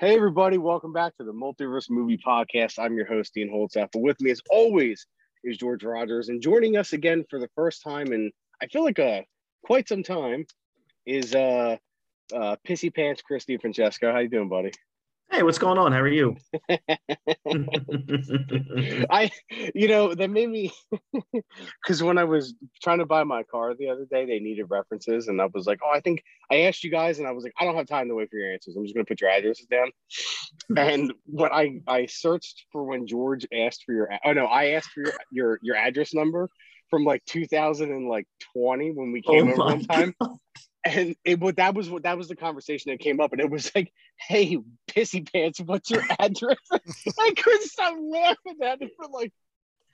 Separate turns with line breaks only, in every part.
Hey, everybody, welcome back to the Multiverse Movie Podcast. I'm your host, Dean Holtzaff. But with me, as always, is George Rogers. And joining us again for the first time in, I feel like, uh, quite some time is uh, uh, Pissy Pants Christy Francesco. How you doing, buddy?
Hey, what's going on? How are you?
I, you know, that made me because when I was trying to buy my car the other day, they needed references, and I was like, "Oh, I think I asked you guys," and I was like, "I don't have time to wait for your answers. I'm just going to put your addresses down." and when I I searched for when George asked for your, oh no, I asked for your your, your address number from like 2020 when we came
Oh
over one time. And it but that was what that was the conversation that came up, and it was like, "Hey, pissy pants, what's your address?" I couldn't stop laughing at it for like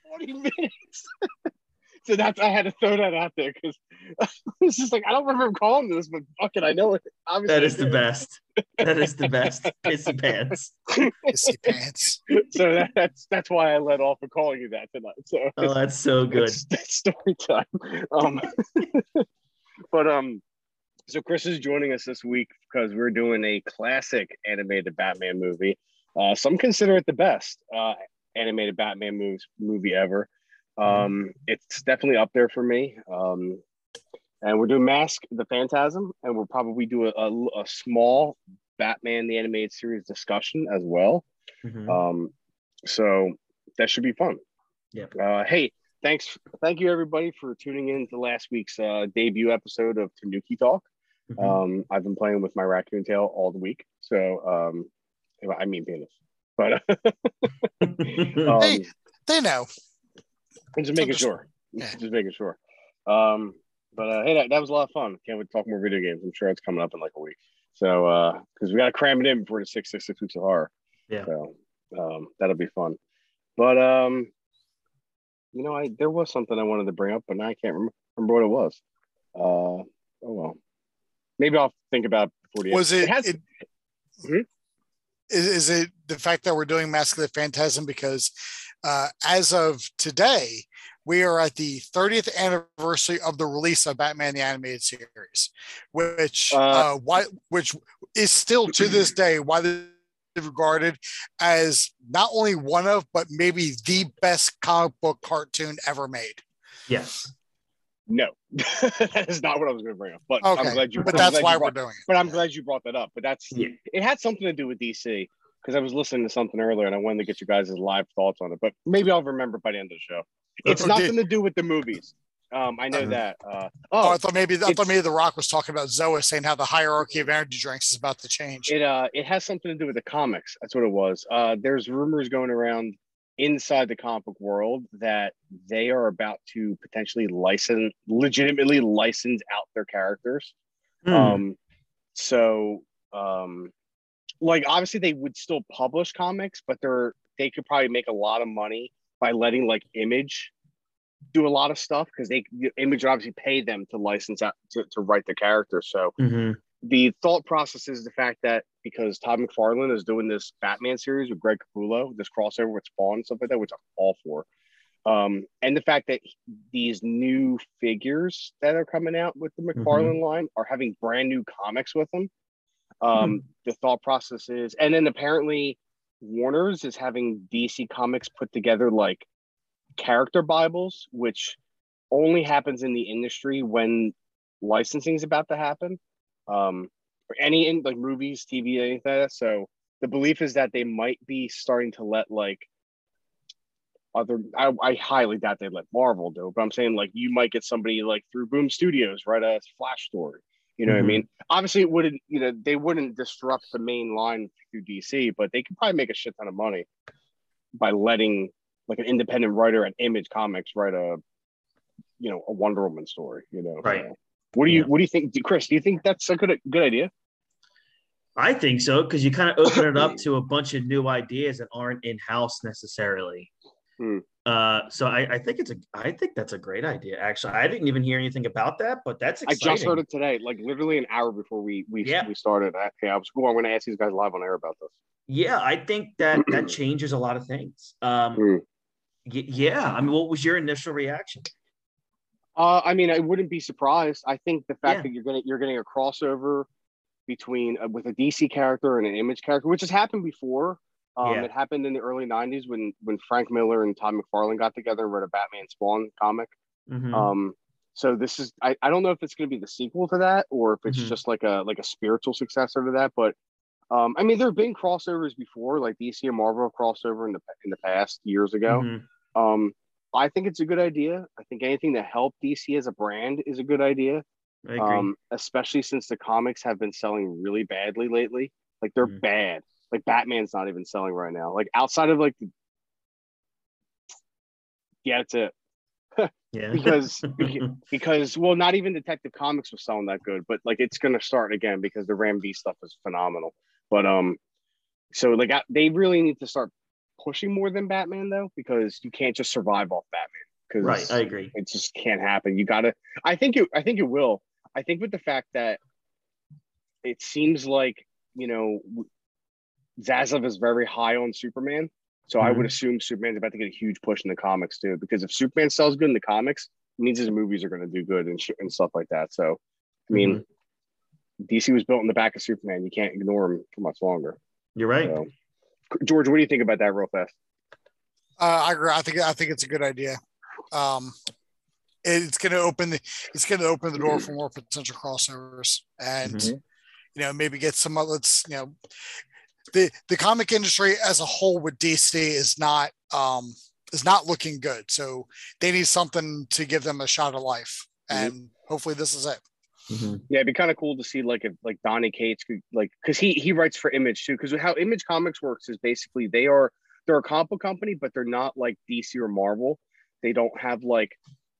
40 minutes. so that's I had to throw that out there because it's just like I don't remember calling this, but fuck it, I know it. Obviously,
that is the best. That is the best. Pissy pants.
Pissy pants.
So that, that's that's why I let off of calling you that tonight. So
Oh, that's so good.
That's, that's story time. Um, but um, so Chris is joining us this week because we're doing a classic animated Batman movie. Uh, some consider it the best uh, animated Batman movies, movie ever. Um, it's definitely up there for me. Um, and we're doing Mask the Phantasm, and we'll probably do a, a, a small Batman the Animated Series discussion as well.
Mhm.
Um, so that should be fun.
Yep.
Uh, hey, thanks, thank you everybody for tuning in to last week's uh, debut episode of Tanuki Talk.
Mhm.
Um, I've been playing with my raccoon tail all the week, so um, I mean penis, but um,
Hey. They know.
I'm just making sure,
yeah.
just making sure. Um, but uh, hey, that, that was a lot of fun. Can't wait to talk more video games. I'm sure it's coming up in like a week. So because we got to cram it in before the six six six weeks of horror.
Yeah.
So um, that'll be fun. But um, you know, I there was something I wanted to bring up, but now I can't remember, remember what it was. Uh, oh well, maybe I'll think about it before the
Was it,
has-
it
Mhm.
is, is it the fact that we're doing Mask of the Phantasm because uh, as of today, we are at the 30th anniversary of the release of Batman the Animated Series, which
Uh,
uh, why which is still to this day widely regarded as not only one of but maybe the best comic book cartoon ever made.
yes.
No, that is not what I was going to bring up. But I'm glad you.
but
I'm
that's why
brought-
we're doing it.
But I'm glad you brought that up. But that's
Yeah.
it had something to do with DC because I was listening to something earlier and I wanted to get you guys' live thoughts on it. But maybe I'll remember by the end of the show. It's
Okay.
nothing to do with the movies. Um, I know
Uh-huh.
that. Uh,
Oh,
oh,
I thought maybe I thought maybe The Rock was talking about Zoa saying how the hierarchy of energy drinks is about to change.
it uh, it has something to do with the comics. That's what it was. Uh, there's rumors going around inside the comic book world that they are about to potentially license, legitimately license out their characters.
Hmm.
Um, so um, like obviously they would still publish comics, but they're they could probably make a lot of money by letting like Image do a lot of stuff because they Image obviously pay them to license out to, to write the characters. So
Mhm.
the thought process is the fact that because Todd McFarlane is doing this Batman series with Greg Capullo, this crossover with Spawn and stuff like that, which I'm all for. Um, and the fact that these new figures that are coming out with the McFarlane line are having brand new comics with them. Um, The thought process is, and then apparently Warner's is having DC Comics put together like character Bibles, which only happens in the industry when licensing is about to happen. Um, any in like movies, TV, anything like that. So the belief is that they might be starting to let like other I, I highly doubt they'd let Marvel do, it, but I'm saying like you might get somebody like through Boom Studios write a flash story. You know what
Mhm.
I mean? Obviously it wouldn't, you know, they wouldn't disrupt the main line through DC, but they could probably make a shit ton of money by letting like an independent writer at Image Comics write a you know a Wonder Woman story, you know.
Right.
So, what do you
Yeah.
what do you think, Chris? Do you think that's a good good idea?
I think so because you kind of open it up to a bunch of new ideas that aren't in house necessarily.
Hmm.
Uh, so I, I think it's a I think that's a great idea. Actually, I didn't even hear anything about that, but that's
I just heard it today, like literally an hour before we we,
Yeah.
we started. I, yeah, I was cool. I'm going to ask these guys live on air about this.
Yeah, I think that that changes a lot of things. Um,
Hmm.
y- yeah, I mean, what was your initial reaction?
Uh, I mean, I wouldn't be surprised. I think the fact
Yeah.
that you're gonna you're getting a crossover between uh, with a DC character and an Image character, which has happened before. Um,
Yeah.
It happened in the early '90s when when Frank Miller and Todd McFarlane got together and wrote a Batman Spawn comic.
Mhm.
Um, so this is I, I don't know if it's going to be the sequel to that or if it's
Mhm.
just like a like a spiritual successor to that. But um, I mean, there have been crossovers before, like DC and Marvel crossover in the in the past years ago.
Mhm.
Um, I think it's a good idea. I think anything to help DC as a brand is a good idea.
I agree.
Um, especially since the comics have been selling really badly lately. Like they're
Mhm.
bad. Like Batman's not even selling right now. Like outside of like, the... yeah, that's it.
yeah.
Because because well, not even Detective Comics was selling that good, but like it's gonna start again because the Ram V stuff is phenomenal. But um, so like I, they really need to start pushing more than Batman though, because you can't just survive off Batman. Because
right. I agree.
it just can't happen. You gotta. I think it. I think it will. I think with the fact that it seems like you know Zaslav is very high on Superman, so I would
Mhm.
assume Superman's about to get a huge push in the comics too. Because if Superman sells good in the comics, it means his movies are going to do good and sh- and stuff like that. So, I mean, DC was built in the back of Superman. You can't ignore him for much longer.
You're right.
So, George, what do you think about that, real fast?
Uh, I agree. I think I think it's a good idea. Um, it's going to open the it's going to open the door for more potential crossovers, and
Mhm.
you know maybe get some outlets. You know, the the comic industry as a whole with DC is not um is not looking good. So they need something to give them a shot of life, and hopefully this is it.
Mhm.
Yeah, it'd be kind of cool to see like if like Donny Cates could like because he he writes for Image too. Because how Image Comics works is basically they are they're a book company, but they're not like DC or Marvel. They don't have like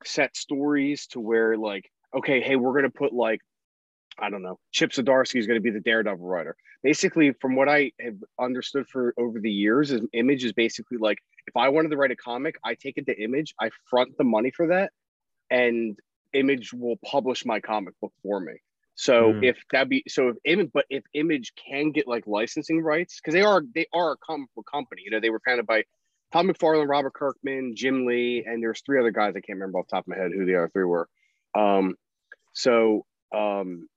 set stories to where like okay, hey, we're gonna put like I don't know, Chip Zdarsky is gonna be the Daredevil writer. Basically, from what I have understood for over the years, is Image is basically like if I wanted to write a comic, I take it to Image, I front the money for that, and Image will publish my comic book for me. So
Hmm.
if that be so, if Image, but if Image can get like licensing rights, because they are they are a comic book company. You know, they were founded by Todd McFarlane, Robert Kirkman, Jim Lee, and there's three other guys I can't remember off the top of my head who the other three were. Um, so um,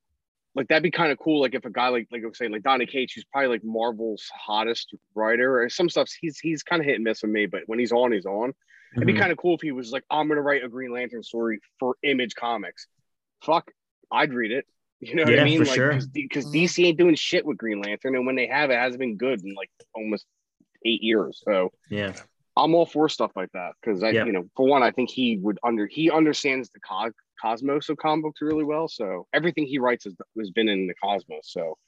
like that'd be kind of cool. Like if a guy like like I was saying, like Donny Cates, who's probably like Marvel's hottest writer, or some stuff he's he's kind of hit and miss with me, but when he's on, he's on. It'd be
Mhm.
kind of cool if he was like, I'm gonna write a Green Lantern story for Image Comics. Fuck, I'd read it. You know what I mean?
for
like,
sure.
because. DC ain't doing shit with Green Lantern, and when they have, it hasn't been good in like almost eight years. So
Yeah.
I'm all for stuff like that because I,
Yeah.
you know, for one, I think he would under he understands the co- cosmos of comic books really well. So everything he writes has, has been in the cosmos. So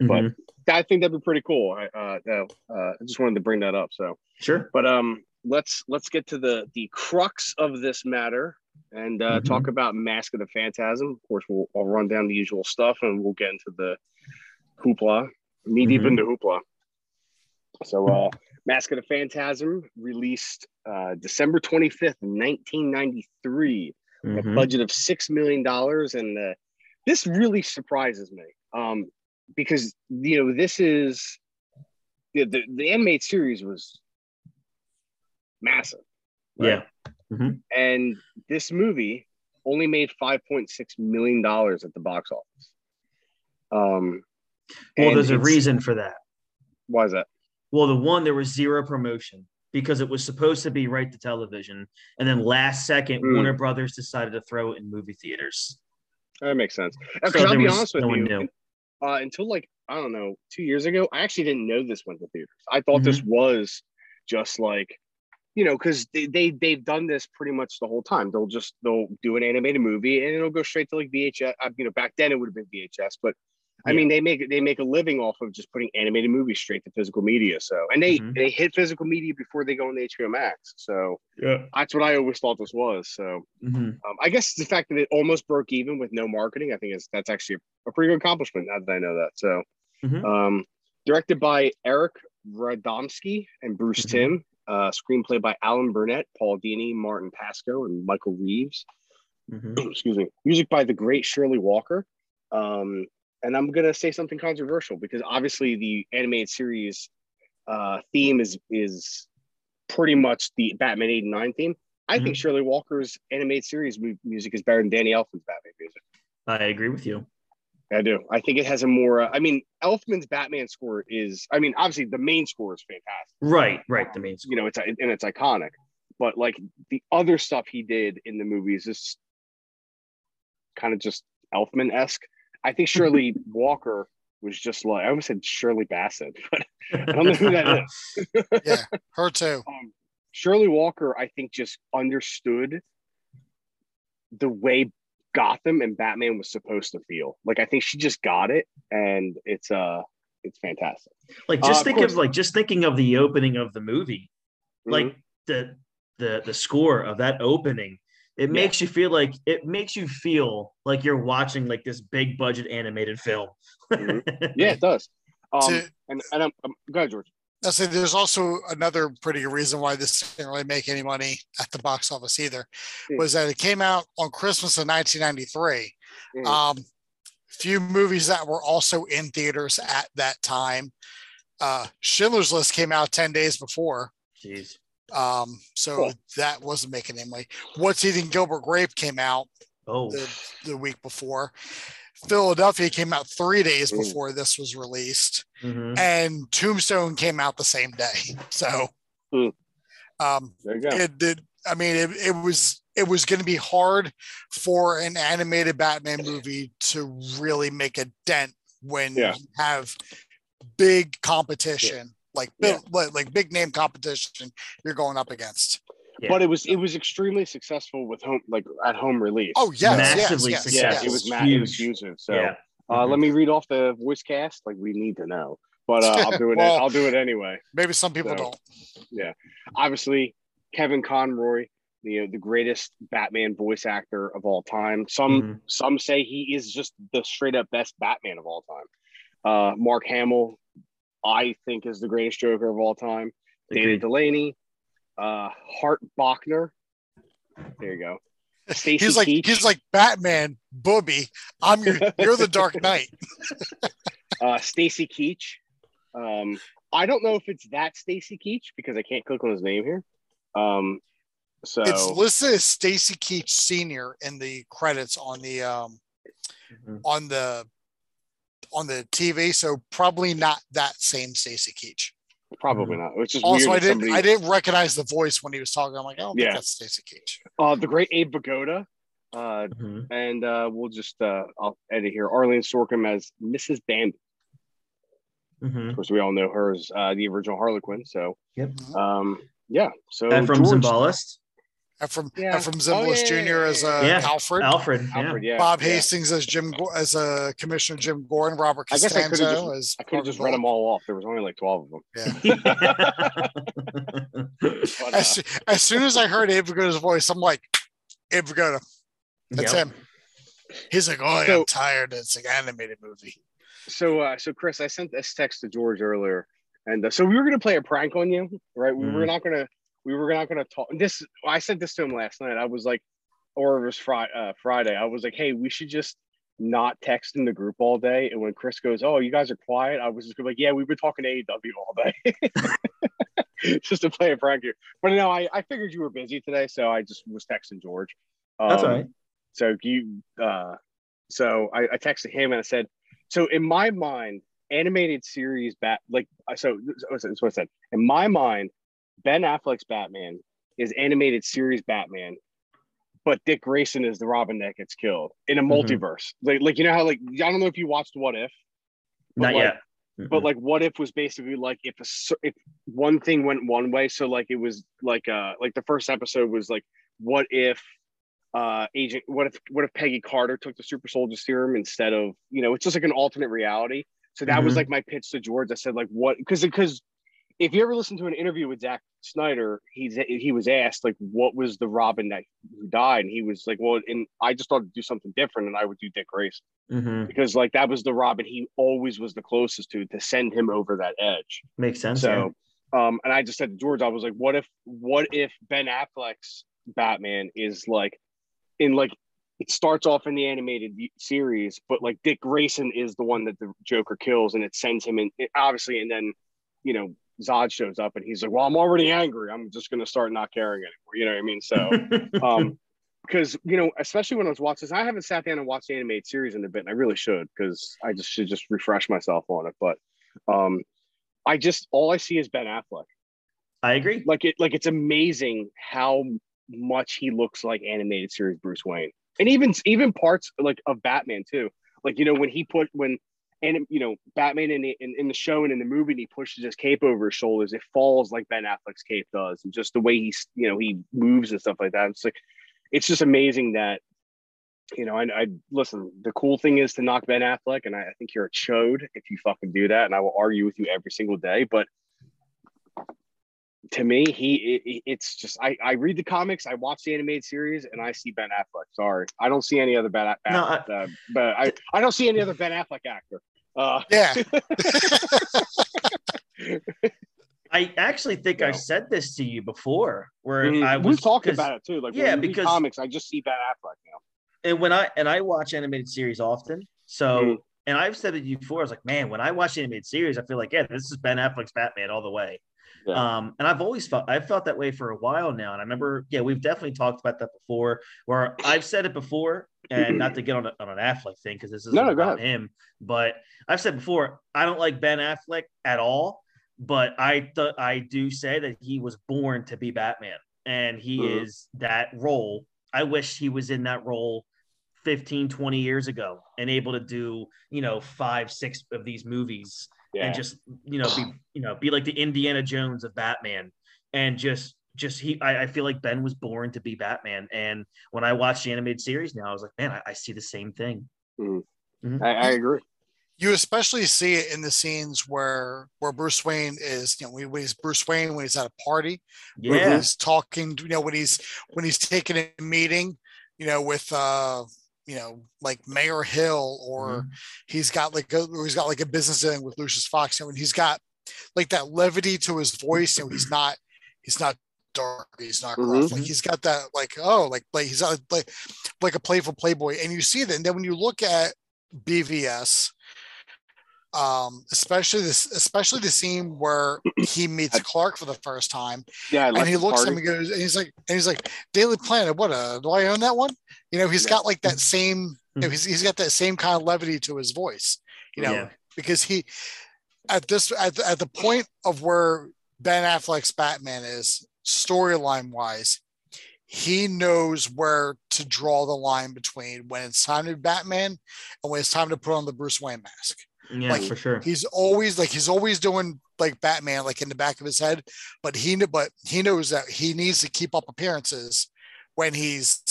But-
Mhm.
I think that'd be pretty cool. I, uh, uh, uh, I just wanted to bring that up. So.
Sure.
But um, let's let's get to the the crux of this matter and uh,
Mhm.
talk about Mask of the Phantasm. Of course, we'll I'll run down the usual stuff and we'll get into the hoopla, knee deep
Mhm.
into hoopla. So, uh, Mask of the Phantasm released uh, December twenty fifth, nineteen ninety three a budget of six million dollars, and uh, this really surprises me um, because you know this is the, the the animated series was massive, right?
Yeah.
and this movie only made five point six million dollars at the box office. Um,
Well, there's a reason for that.
Why is that?
Well, the one there was zero promotion because it was supposed to be right to television, and then last second,
Hmm.
Warner Brothers decided to throw it in movie theaters.
That makes sense.
So
Because I'll be honest with
no
you, uh, until like I don't know, two years ago, I actually didn't know this went to theaters. I thought this was just like, you know, because they, they they've done this pretty much the whole time. They'll just they'll do an animated movie and it'll go straight to like VHS. Uh, you know, back then it would have been VHS, but I
Yeah.
mean they make they make a living off of just putting animated movies straight to physical media. So and they
Mhm.
they hit physical media before they go on the HBO Max. So
Yeah.
that's what I always thought this was. So
Mhm.
um, I guess the fact that it almost broke even with no marketing, I think is that's actually a pretty good accomplishment. Now that I know that. So,
Mhm.
um, directed by Eric Radomski and Bruce
Mhm.
Timm. Uh, screenplay by Alan Burnett, Paul Dini, Martin Pasko, and Michael Reaves.
Mhm.
Excuse me. Music by the great Shirley Walker. Um, and I'm gonna say something controversial because obviously the animated series uh, theme is is pretty much the Batman '89 theme. I think
Mhm.
Shirley Walker's animated series mu- music is better than Danny Elfman's Batman music.
I agree with you.
I do. I think it has a more. Uh, I mean, Elfman's Batman score is. I mean, obviously the main score is fantastic.
Right, right. The main score.
You know, it's and it's iconic. But like the other stuff he did in the movies is kind of just Elfman esque. I think Shirley Walker was just like I almost said Shirley Bassett, but I don't know who that is.
yeah, her too.
Um, Shirley Walker, I think, just understood the way Gotham and Batman was supposed to feel. Like I think she just got it, and it's uh it's fantastic.
Like just
Uh, of
think
course-
of like just thinking of the opening of the movie, like
Mhm.
the the the score of that opening. It
Yeah.
makes you feel like it makes you feel like you're watching like this big budget animated film.
Mhm. yeah, it does. Um,
To-
and and I'm, I'm go ahead, George.
I say there's also another pretty good reason why this didn't really make any money at the box office either,
Hmm.
was that it came out on Christmas of 1993.
Mhm.
Um, few movies that were also in theaters at that time. Uh, Schindler's List came out 10 days before.
Jeez.
Um, so
Cool.
that wasn't making any money. What's Eating Gilbert Grape came out
Oh,
the, the week before. Philadelphia came out three days
Mm.
before this was released,
mhm.
and Tombstone came out the same day. So,
Mm.
um,
There you go.
it did. I mean, it, it was it was going to be hard for an animated Batman movie to really make a dent when
Yeah.
you have big competition, like
Yeah.
like, like big name competition you're going up against.
Yeah.
But it was it was extremely successful with home like at home release.
Oh yes,
Massively
yes, yes,
yeah,
yes.
it was
It's
ma- it was
huge.
huge. So
yeah.
uh,
Mhm.
let me read off the voice cast. Like we need to know, but uh, I'll do it.
Well-
I'll do it anyway.
Maybe some people
So-
don't.
Yeah, obviously, Kevin Conroy, the the greatest Batman voice actor of all time. Some
Mhm.
some say he is just the straight up best Batman of all time. Uh, Mark Hamill, I think, is the greatest Joker of all time. Dana
Agreed.
Delaney, uh, Hart Bochner. There you go. Stacy
He's like
Keach.
he's like Batman, Booby. I'm your you're the Dark Knight.
uh, Stacy Keach. Um, I don't know if it's that Stacy Keach because I can't click on his name here. Um, so
It's listed as Stacy Keach Senior in the credits on the um
Mhm.
on the on the TV. So probably not that same Stacy Keach.
Probably not. Which is
Also,
weird
I didn't
somebody-
I didn't recognize the voice when he was talking. I'm like, oh,
Yeah.
yeah. that's Stacy Keach.
uh, the great Abe Vigoda. Uh,
Mhm.
and uh, we'll just uh, I'll edit here. Arlene Sorkin as Mrs. Bambi.
Mhm.
Of course, we all know her as uh, the original Harley Quinn. So,
Yep.
um, yeah. So
Efrem
George-
Zimbalist,
And from
Yeah.
and from
Oh,
Zimbalist
yeah, yeah,
Jr. as uh,
yeah.
Alfred.
Alfred. Yeah.
Alfred, yeah,
Bob
yeah.
Hastings as Jim as uh, Commissioner Jim Gordon, Robert
I guess I could've
Costanzo
just-
as
I could have just read them all off. There was only like twelve of them. But, uh,
As, as soon as I heard Abe Vigoda's voice, I'm like, Abe Vigoda, that's
Yep.
him. He's like, oh,
So-
I'm tired. It's an animated movie.
so uh so chris i sent this text to george earlier and uh, so we were going to play a prank on you right we were
Mhm.
not going to we were not going to talk this i sent this to him last night. I was like or it was friday uh, friday. I was like hey we should just not text in the group all day. And when chris goes oh you guys are quiet i was just like yeah we've been talking to aew all day. Just to play a prank here. But no i i figured you were busy today so i just was texting george.
That's
Um,
all right.
so you uh so I, I texted him and I said, so in my mind, animated series bat like so that's what I said. In my mind, Ben Affleck's Batman is animated series Batman, but Dick Grayson is the Robin that gets killed in a
Mhm.
multiverse. Like like you know how like I don't know if you watched What If, but
Not
like,
yet.
but
Mhm.
like what if was basically like if a if one thing went one way so like it was like uh like the first episode was like what if uh agent what if what if peggy carter took the super soldier serum instead of you know it's just like an alternate reality so that was
Mhm.
like my pitch to george i said like what because because if you ever listen to an interview with Zack Snyder, he's he was asked like what was the Robin that who died, and he was like, well, and I just thought to do something different, and I would do Dick Grayson
Mhm.
because like that was the Robin he always was the closest to to send him over that edge.
Makes sense. yeah.
So, um, and I just said to George, I was like, what if, what if Ben Affleck's Batman is like, in like, it starts off in the animated series, but like Dick Grayson is the one that the Joker kills, and it sends him in, obviously, and then, you know, Zod shows up, and he's like, well, I'm already angry. I'm just gonna start not caring anymore. You know what I mean? So, um, because you know, especially when I was watching this, I haven't sat down and watched the animated series in a bit, and I really should because I just should just refresh myself on it. But um, I just all I see is Ben Affleck.
I agree.
Like it, like it's amazing how much he looks like animated series Bruce Wayne, and even even parts like of Batman too. Like you know when he put when and you know Batman in the in, in the show and in the movie, he pushes his cape over his shoulders. It falls like Ben Affleck's cape does, and just the way he's you know he moves and stuff like that. It's like it's just amazing that you know. I, I listen. The cool thing is to knock Ben Affleck, and I, I think you're a chode if you fucking do that. And I will argue with you every single day, but to me, he it, it's just I, I read the comics, I watch the animated series, and I see Ben Affleck. Sorry, I don't see any other Ben. Affleck,
No, I-
uh, but I I don't see any other Ben Affleck actor. Uh,
Yeah.
I actually think
Yeah.
I've said this to you before, where
mhm.
I was
we've about it too. Like
yeah,
when
because-
comics, I just see Ben Affleck now.
and when I and I watch animated series often. So
Mhm.
and I've said it to you before. I was like, man, when I watch animated series, I feel like, yeah, this is Ben Affleck's Batman all the way.
Yeah.
Um, and I've always felt I've felt that way for a while now. And I remember, yeah, we've definitely talked about that before. Where I've said it before, and not to get on, a, on an Affleck thing because this is
No,
about him, but I've said before, I don't like Ben Affleck at all. But I th- I do say that he was born to be Batman, and he
Mhm.
is that role. I wish he was in that role 15 20 years ago and able to do you know five six of these movies
Yeah.
and just you know be you know be like the indiana jones of batman. And just just he I, I feel like ben was born to be batman. And when i watched the animated series now i was like man i, I see the same thing.
I, I agree.
you especially see it in the scenes where where Bruce Wayne is, you know, when when he's Bruce Wayne when he's at a party, when
yeah.
he's talking, you know, when he's when he's taking a meeting, you know, with uh, you know, like Mayor Hill, or
Mhm.
he's got like a or he's got like a business dealing with Lucius Fox, you know, and he's got like that levity to his voice, you know, he's not he's not dark, he's not gruff,
Mhm.
like he's got that like oh, like like he's like like a playful playboy, and you see that, and then when you look at BVS, um, especially this, especially the scene where he meets Clark for the first time,
Yeah, like
and he
the
looks at
party.
him and goes, and he's like, and he's like, Daily Planet, what uh do I own that one? You know, he's
Yeah.
got like that same, you know, he's, he's got that same kind of levity to his voice, you know,
Yeah.
because he at this at, the- at the point of where Ben Affleck's Batman is storyline wise, he knows where to draw the line between when it's time to be Batman and when it's time to put on the Bruce Wayne mask.
Yeah
like,
for sure
He's always like he's always doing like Batman like in the back of his head, but he but he knows that he needs to keep up appearances when he's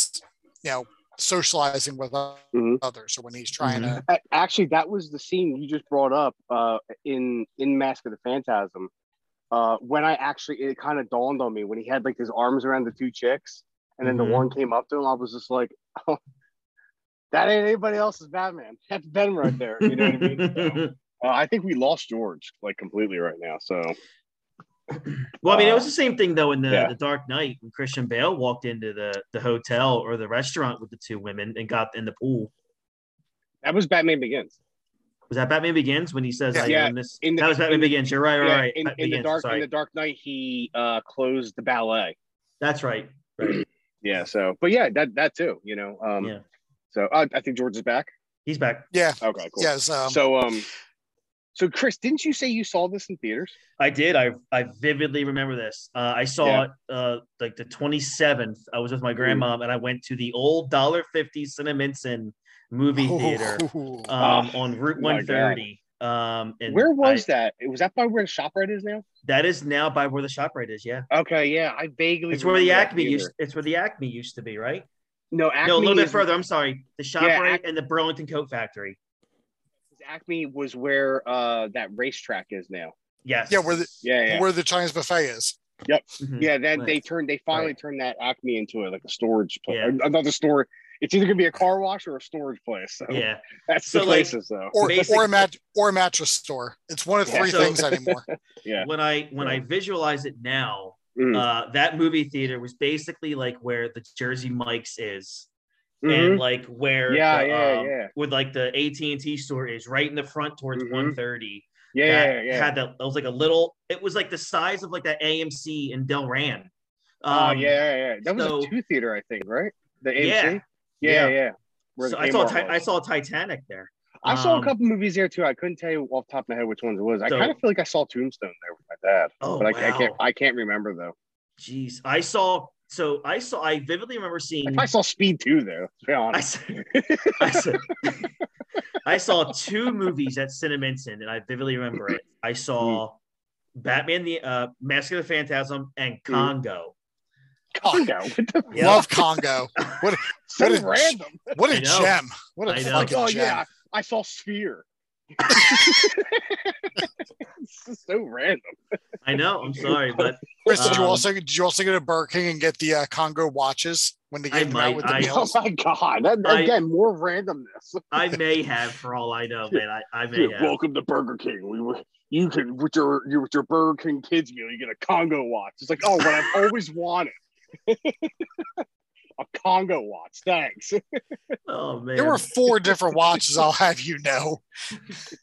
you know socializing with
Mhm.
others or when he's trying to
Actually, that was the scene you just brought up uh, in in Mask of the Phantasm. Uh, when I actually, it kind of dawned on me when he had like his arms around the two chicks, and then
Mhm.
the one came up to him. I was just like, oh, "That ain't anybody else's Batman. That's Ben right there." You know what I mean? So, uh, I think we lost George like completely right now. So
well i mean it was
Uh,
the same thing though in the,
yeah.
the dark knight when christian bale walked into the the hotel or the restaurant with the two women and got in the pool
that was Batman Begins.
was that batman begins when he says
Yeah.
i
Yeah,
this
in the-
that was batman
in the-
begins you're right right
Yeah,
right
in,
Batman
in the dark
sorry.
in the Dark Knight, he uh, closed the ballet.
that's right right
Yeah. So, but yeah, that that too. You know. Um,
Yeah.
So uh, I think George is back.
he's back
yeah
Okay. Cool.
yes um,
so um so chris didn't you say you saw this in theaters
I did. I I vividly remember this. Uh, I saw
Yeah.
it uh, like the 27th. I was with my grandmom and I went to the old dollar fifty Cinnaminson movie theater um,
Oh,
on Route 130. Um, and
where was
I-
that was that by where the shoprite is now
that? Is now by where the Shoprite is. Yeah,
okay yeah i vaguely
it's where the Acme used. It's where the Acme used to be, right?
No acme
no, a little bit
is-
further. I'm sorry. The Shoprite
Ac-
and the Burlington Coat Factory.
acme was where uh that racetrack is now
Yes.
yeah where the
yeah yeah
where the Chinese buffet is
Mhm.
yeah then they turned they finally
Right.
turned that acme into a, like a storage place
Yeah.
another store it's either gonna be a car wash or a storage place so
Yeah.
that's
So,
the
like-
places though
or
Basic-
or a mat or a mattress store it's one of
Yeah,
three
so-
things anymore
yeah
When I when I visualize it now,
Mhm.
uh, that movie theater was basically like where the Jersey Mike's is.
Mhm.
and like where
Yeah,
the,
yeah,
um,
yeah.
with like the AT and T store is right in the front towards
Mhm.
130.
yeah yeah yeah
had that. It was like a little. It was like the size of like that AMC in Delran.
oh
Um,
yeah, yeah yeah that was
so-
a two theater i think right The AMC?
Yeah.
Yeah,
Yeah.
yeah.
So I saw Ti- I saw Titanic there.
I saw a
um,
couple movies there too. I couldn't tell you off the top of my head which ones it was. I
So-
kind of feel like I saw Tombstone there with my dad,
Oh,
but I, I can't. I can't remember though.
Jeez, I saw. So I saw. I vividly remember seeing.
If I saw Speed too, though. To be
I saw, I saw, I saw two movies at Cinnaminson, and I vividly remember it. I saw Batman: The uh, Mask of the Phantasm and Congo.
Congo. What.
Love Congo. What a,
so
What a-
random.
what
I
a
know.
gem. What a fucking
oh
gem.
yeah, I saw Sphere. it's just so random.
I know. I'm sorry, but
Chris, did you
Um,
also did you also go to Burger King and get the uh, Congo watches when they
I
gave them out with the
I-
Oh my god! That,
I-
again, more randomness.
I may have, for all I know, man. I, I may
Yeah,
have.
welcome to Burger King. We were you can with your you with your Burger King kids meal, you get a Congo watch. It's like, oh, what I've always wanted. a Congo watch. Thanks.
Oh man.
There were four different watches. I'll have you know.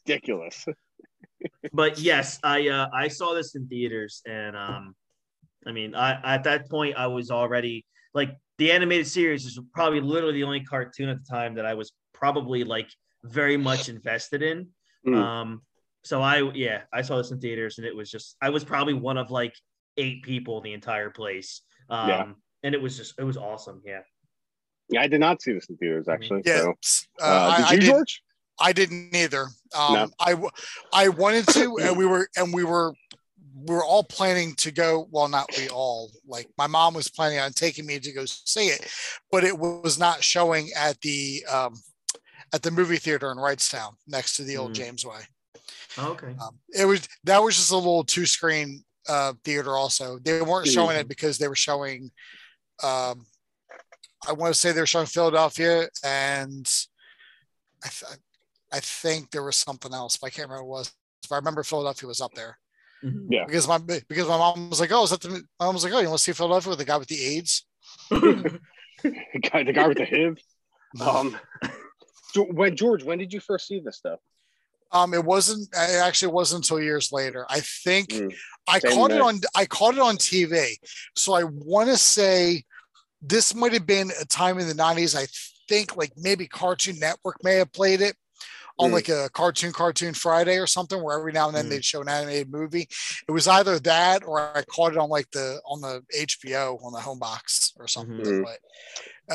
Ridiculous.
but yes, I uh, I saw this in theaters, and um, I mean, I at that point I was already like the animated series is probably literally the only cartoon at the time that I was probably like very much invested in.
Mm.
Um, so I yeah, I saw this in theaters, and it was just I was probably one of like eight people in the entire place. Um,
Yeah.
And it was just it was awesome. Yeah.
Yeah, I did not see this in theaters actually.
Yeah.
So,
Uh,
uh, did
I,
you,
I, did,
George?
I didn't either. Um,
No.
I w- I wanted to, and we were and we were we were all planning to go. Well, not we all. Like my mom was planning on taking me to go see it, but it was not showing at the um, at the movie theater in Wrightstown next to the old
Mm.
Jamesway.
Oh, okay.
Um, it was that was just a little two screen uh, theater. Also, they weren't showing it because they were showing. Um, I want to say they were showing Philadelphia, and I, th- I think there was something else, but I can't remember what it was. But I remember Philadelphia was up there
Mhm.
Yeah.
because my because my mom was like, "Oh, is that the?" My mom was like, "Oh, you want to see Philadelphia with the guy with the AIDS?"
the guy, the guy with the HIV. Um, when George, when did you first see this stuff?
Um, it wasn't. It actually wasn't until years later. I think
Mm.
I caught it on. I caught it on TV. So I want to say this might have been a time in the '90s. I think like maybe Cartoon Network may have played it on
Mm.
like a cartoon cartoon Friday or something, where every now and then
Mm.
they'd show an animated movie. It was either that or I caught it on like the on the HBO on the home box or something.
Mhm.
But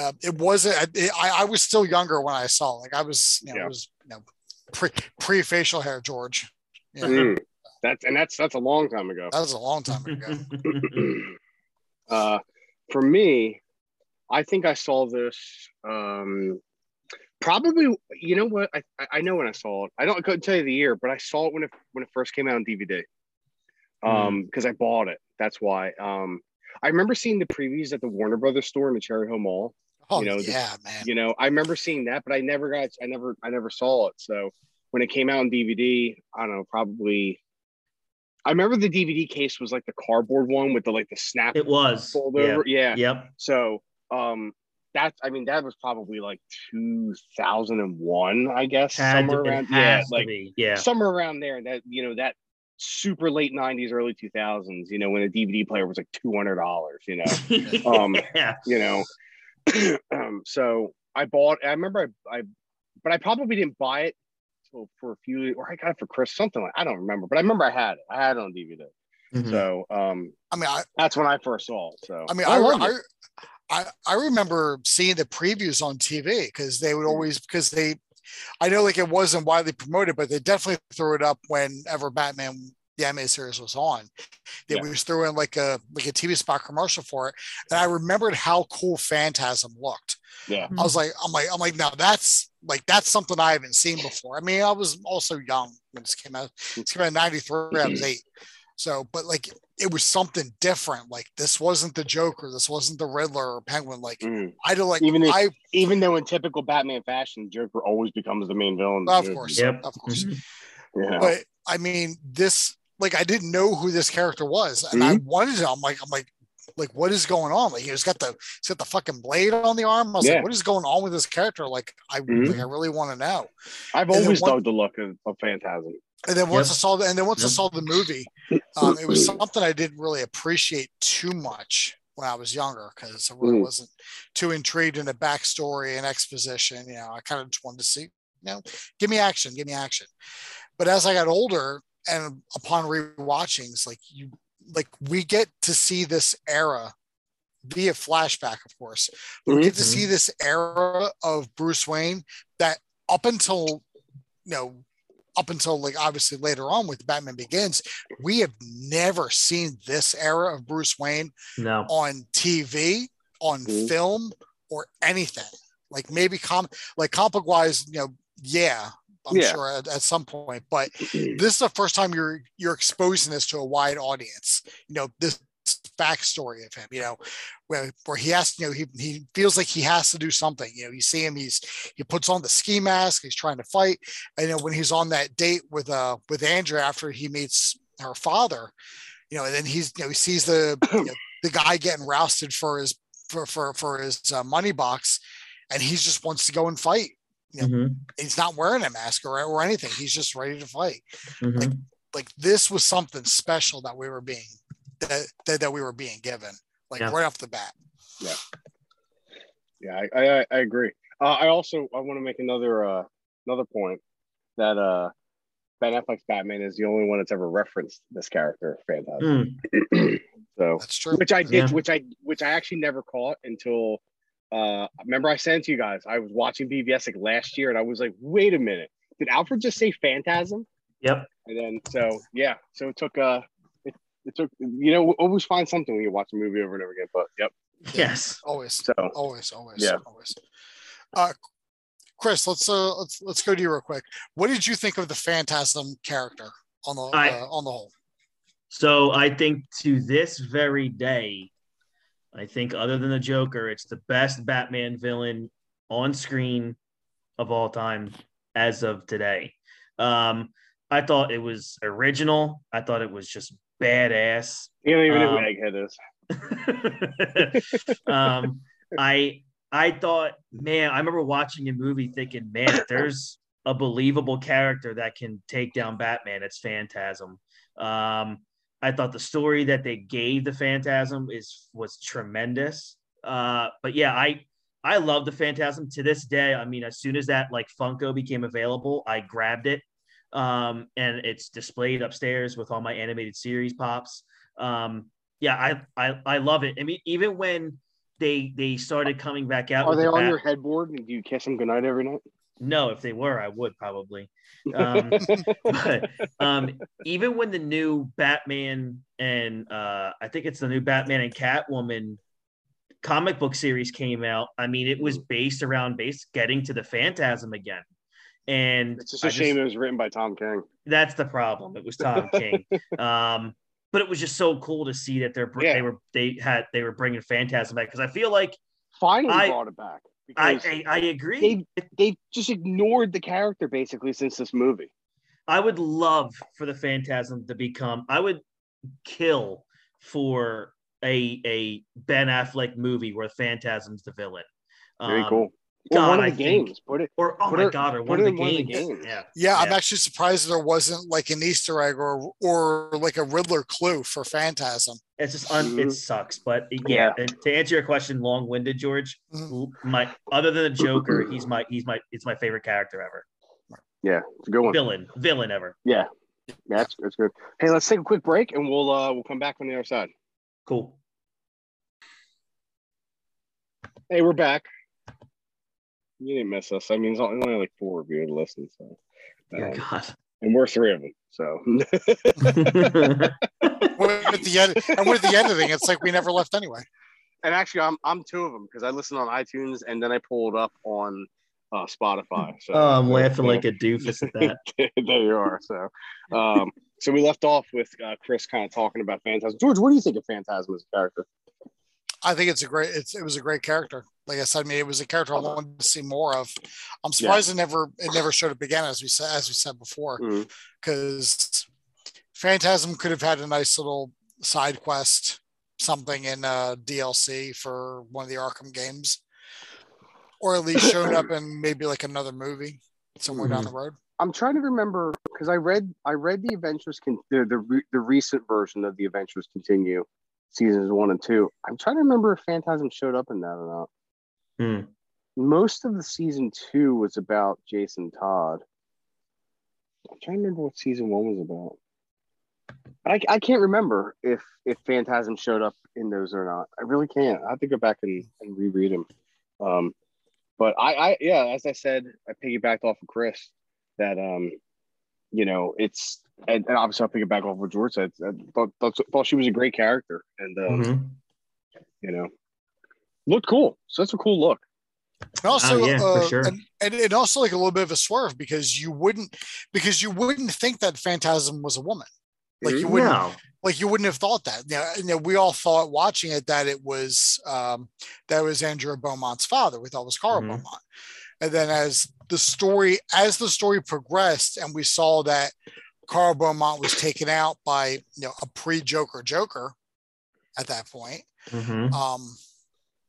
uh, it wasn't. I, I was still younger when I saw. it. Like I was, you know,
Yeah.
it was you know pre pre facial hair George. Yeah.
Mm. That's and that's that's a long time ago.
That was a long time ago.
uh, for me, I think I saw this. Um, probably, you know what? I I- I know when I saw it. I don't I couldn't tell you the year, but I saw it when it when it first came out on DVD. Um, because I bought it. That's why. Um, I remember seeing the previews at the Warner Brothers store in the Cherry Hill Mall.
Oh
You know, the-
yeah, man.
You know, I remember seeing that, but I never got. I never. I never saw it. So when it came out on DVD, I don't know. Probably. I remember the DVD case was like the cardboard one with the like the snap
it was.
fold
Yeah.
over. Yeah.
Yep.
So um that's I mean that was probably like 2001, I guess.
Had
somewhere around yeah, like.
Yeah.
somewhere around there. That you know, that super late 90s, early 2000s, you know, when a DVD player was like $200, you know. Um,
yeah.
you know. um, so I bought I remember I, I but I probably didn't buy it till for a few or I got it for Chris, something like I don't remember, but I remember I had it. I had it on DVD.
Mhm.
So um
I mean, I,
that's when I first saw it. So
I mean,
I,
I, I. I, I remember seeing the previews on TV because they would always because they, I know like it wasn't widely promoted, but they definitely threw it up whenever Batman the animated series was on. They
Yeah.
always threw in like a like a TV spot commercial for it, and I remembered how cool Phantasm looked.
yeah.
I was like, I'm like, I'm like, now that's like that's something I haven't seen before. I mean, I was also young when this came out. This came out in '93. I was eight. So, but like, it was something different. Like, this wasn't the Joker. This wasn't the Riddler or Penguin. Like,
Mm.
I don't like.
Even if-
I,
even though in typical Batman fashion, Joker always becomes the main villain.
of course,
Yep.
of course.
Mhm.
Yeah.
But I mean, this like I didn't know who this character was, and I wanted to. I'm like, I'm like, like what is going on? Like he's got the he's got the fucking blade on the arm. I was
Yeah.
like, what is going on with this character? Like I
Mhm.
like I really want to know.
I've
and then
always
one-
dug the look of, of Phantasm.
And then once
Yep.
I saw the and then once I saw the movie, um, it was something I didn't really appreciate too much. when I was younger because I really
Mhm.
wasn't too intrigued in the backstory and exposition. You know, I kind of just wanted to see, you know, give me action, give me action. But as I got older and upon rewatchings, like you, like we get to see this era via flashback, of course. But we get to
Mhm.
see this era of Bruce Wayne that up until, you know, up until like obviously later on with Batman Begins, we have never seen this era of Bruce Wayne
No.
on TV, on
Mhm.
film, or anything. Like maybe com like comic wise, you know, yeah, I'm
Yeah.
sure at, at some point, but this is the first time you're you're exposing this to a wide audience. You know, this backstory of him, you know, where where he has, to. you know, he he feels like he has to do something. You know, you see him, he's he puts on the ski mask, he's trying to fight. And you know, when he's on that date with uh with Andrea after he meets her father, you know, and then he's you know, he sees the you know, the guy getting rousted for his for for for his uh, money box, and he just wants to go and fight. Yeah.
Mhm.
He's not wearing a mask or, or anything. He's just ready to fight.
Mhm.
Like this was something special that we were being that that, that we were being given, like
Yeah.
right off the bat.
Yeah, I, I, I agree. Uh, I also I want to make another uh, another point that uh, Ben Affleck's Batman is the only one that's ever referenced this character, Phantasm.
Mm.
so,
That's true.
which I did,
Yeah.
which I which I actually never caught until uh, remember I sent to you guys. I was watching BVS like last year, and I was like, wait a minute, did Alfred just say Phantasm?
Yep.
And then so yeah, so it took uh, it, it took you know always find something when you watch a movie over and over again. But yep,
Yes.
Always,
so
always, always,
Yeah.
always. Uh, Chris, let's uh let's let's go to you real quick. What did you think of the Phantasm character on the
I-
uh, on the whole?
So I think to this very day, I think other than the Joker, it's the best Batman villain on screen of all time as of today. Um, I thought it was original. I thought it was just badass.
you don't even know who
Um,
Egghead is.
um, I I thought, man, I remember watching a movie thinking, man, if there's a believable character that can take down Batman, it's Phantasm. Um, I thought the story that they gave the Phantasm is was tremendous. Uh, but yeah, I I love the Phantasm to this day. I mean, as soon as that like Funko became available, I grabbed it. Um, and it's displayed upstairs with all my animated series pops. Um, yeah, I, I I love it. I mean, even when they they started coming back out,
Are they
the
on
Bat-
your headboard and do you kiss them goodnight every night?
No, if they were, I would probably. Um, but um, even when the new Batman and uh, I think it's the new Batman and Catwoman comic book series came out, I mean, it was based around base getting to the Phantasm again. And
It's just
I
a shame it was written by Tom King.
that's the problem. It was Tom King. Um, but it was just so cool to see that they're
Yeah.
they were they had they were bringing Phantasm back because I feel like
Finally
I-
brought it back.
I I, I agree.
they they just ignored the character basically since this movie.
I would love for the Phantasm to become. I would kill for a a Ben Affleck movie where the Phantasm's the villain.
Very
Um,
cool. Or
God,
one of
I
the
think-
games. Put it.
Or oh
Put
my
it-
god, or
put
one
it
of,
in
the
one of the
games.
games.
Yeah.
Yeah, I'm actually surprised there wasn't like an Easter egg or or like a Riddler clue for Phantasm.
It's just un- it
Mhm.
sucks, but yeah.
Yeah.
And to answer your question, long-winded, George.
Mhm.
My other than the Joker, he's my he's my it's my favorite character ever.
Yeah, it's a good one.
Villain, villain ever.
Yeah, yeah, that's, that's good. Hey, let's take a quick break and we'll uh we'll come back on the other side.
Cool.
Hey, we're back. You didn't miss us. I mean, there's only like four of you to listen, so
Dear
um,
God.
and we're three of them. So
With the edit and with the editing, it's like we never left anyway.
and actually, I'm I'm two of them because I listened on iTunes and then I pulled up on uh, Spotify. So
oh, I'm laughing
yeah.
like a doofus at that.
there you are. So, um, so we left off with uh, Chris kind of talking about Phantasm. George, what do you think of Phantasm as a character?
I think it's a great. It's it was a great character. Like I said, I mean, it was a character I uh-huh. wanted to see more of. I'm surprised it never it never showed up again, as we said as we said before,
mm-hmm.
because Phantasm could have had a nice little side quest, something in uh, DLC for one of the Arkham games, or at least showed up in maybe like another movie somewhere down mm-hmm. the road.
I'm trying to remember because I read I read the Adventures con- the the, the recent version of the Adventures Continue seasons one and two. I'm trying to remember if Phantasm showed up in that or not.
Hmm.
Most of the season two was about Jason Todd. I'm trying to remember what season one was about. I, I can't remember if if Phantasm showed up in those or not. I really can't. I have to go back and, and reread them. Um, but I, I yeah, as I said, I piggybacked off of Chris that um, you know, it's and, and obviously I'll piggyback off what George said. I thought, thought, thought she was a great character and um,
Mhm.
you know, looked cool. So that's a cool look.
And also,
Oh, yeah, for
uh,
sure.
and, and and also like a little bit of a swerve because you wouldn't because you wouldn't think that Phantasm was a woman. Like you wouldn't
No.
like you wouldn't have thought that. You know, you know, we all thought watching it that it was um that was Andrea Beaumont's father. We thought it was Carl
Mhm.
Beaumont. And then as the story as the story progressed and we saw that Carl Beaumont was taken out by you know a pre-Joker Joker at that point,
Mhm.
um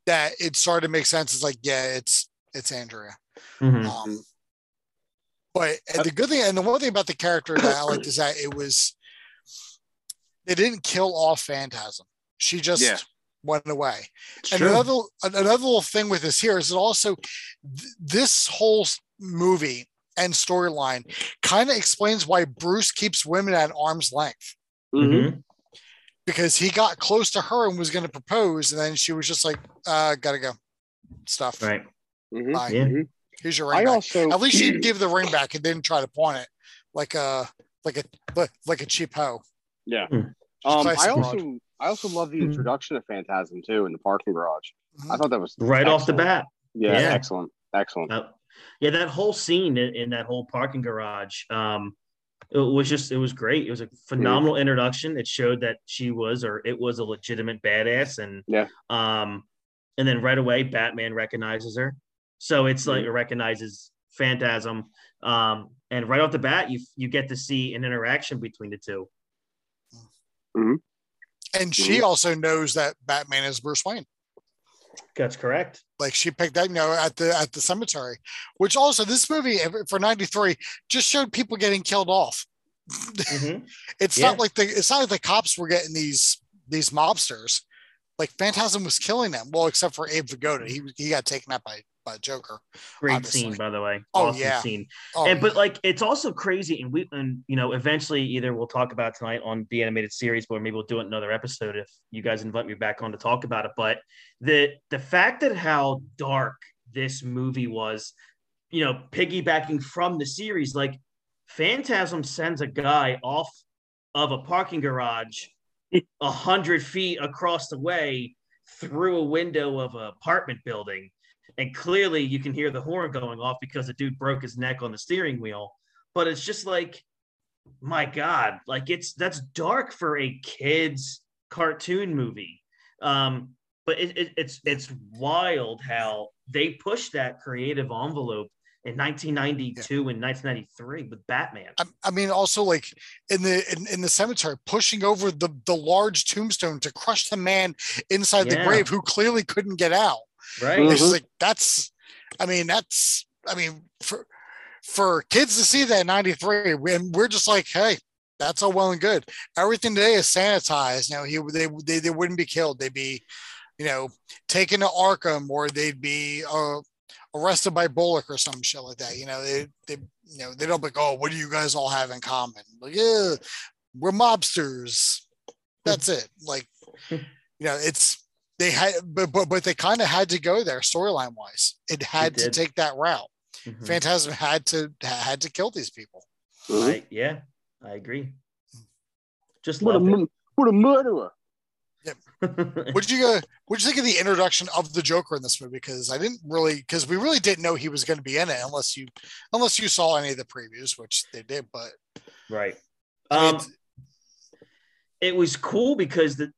that it started to make sense. It's like, yeah, it's it's Andrea.
Mhm.
Um, but and the good thing, and the one thing about the character that I liked is that it was they didn't kill off Phantasm. She just
Yeah.
Went away.
It's
And
true.
another another little thing with this here is that also th- this whole movie and storyline kind of explains why Bruce keeps women at arm's length
Mhm.
because he got close to her and was going to propose, and then she was just like, uh, "Gotta go." Stuff.
Right.
Mhm.
Bye.
Yeah.
Here's your ring
I
back.
also
At least she'd give the ring back and didn't try to pawn it like a like a like- like a cheap hoe.
Yeah.
Hmm.
Um, I also I also love the
Hmm.
introduction of Phantasm too in the parking garage. I
Mhm.
thought that was
Right off the bat.
Yeah,
Yeah.
excellent, excellent.
Uh, yeah, that whole scene in, in that whole parking garage, um, it was just it was great. It was a phenomenal introduction. It showed that she was or it was a legitimate badass, and
Yeah.
um, and then right away Batman recognizes her. So it's like
Mhm.
it recognizes Phantasm, um, and right off the bat you you get to see an interaction between the two.
And she
Mhm.
also knows that Batman is Bruce Wayne.
That's correct.
Like she picked that, you know, at the at the cemetery. Which also this movie for '93 just showed people getting killed off.
Mhm.
It's
Yeah.
not like the it's not like the cops were getting these these mobsters. Like Phantasm was killing them. Well, except for Abe Vigoda, he he got taken out by by Joker.
Great
Obviously.
scene, by the way.
Oh,
awesome
yeah.
scene.
Oh,
and but like it's also crazy and we and you know eventually either we'll talk about it tonight on the animated series or maybe we'll do it another episode if you guys invite me back on to talk about it but the the fact that how dark this movie was you know piggybacking from the series like phantasm sends a guy off of a parking garage a hundred feet across the way through a window of an apartment building and clearly you can hear the horn going off because the dude broke his neck on the steering wheel. But it's just like my god like it's that's dark for a kids cartoon movie. Um but it, it, it's it's wild how they pushed that creative envelope in 1992 and 1993 with batman.
I, I mean, also like in the in, in the cemetery, pushing over the the large tombstone to crush the man inside the grave who clearly couldn't get out.
Right
Mhm.
It's like that's, I mean, that's, I mean, for for kids to see that '93, and we're just like, hey, that's all well and good. Everything today is sanitized. You know, he they they, they wouldn't be killed. They'd be, you know, taken to Arkham, or they'd be uh, arrested by Bullock or some shit like that. You know, they they you know they don't be like, oh, what do you guys all have in common? Like, yeah, we're mobsters. That's it. Like, you know, it's they had, but but, but they kind of had to go there storyline wise. It had to take that route.
Mhm.
Phantasm had to had to kill these people.
Mhm.
I- yeah i agree just
What a
love
what a murderer!
yeah.
What did you go? What did you think of the introduction of the Joker in this movie? Because I didn't really, because we really didn't know he was going to be in it unless you unless you saw any of the previews, which they did. But
right
I mean,
um it was cool because the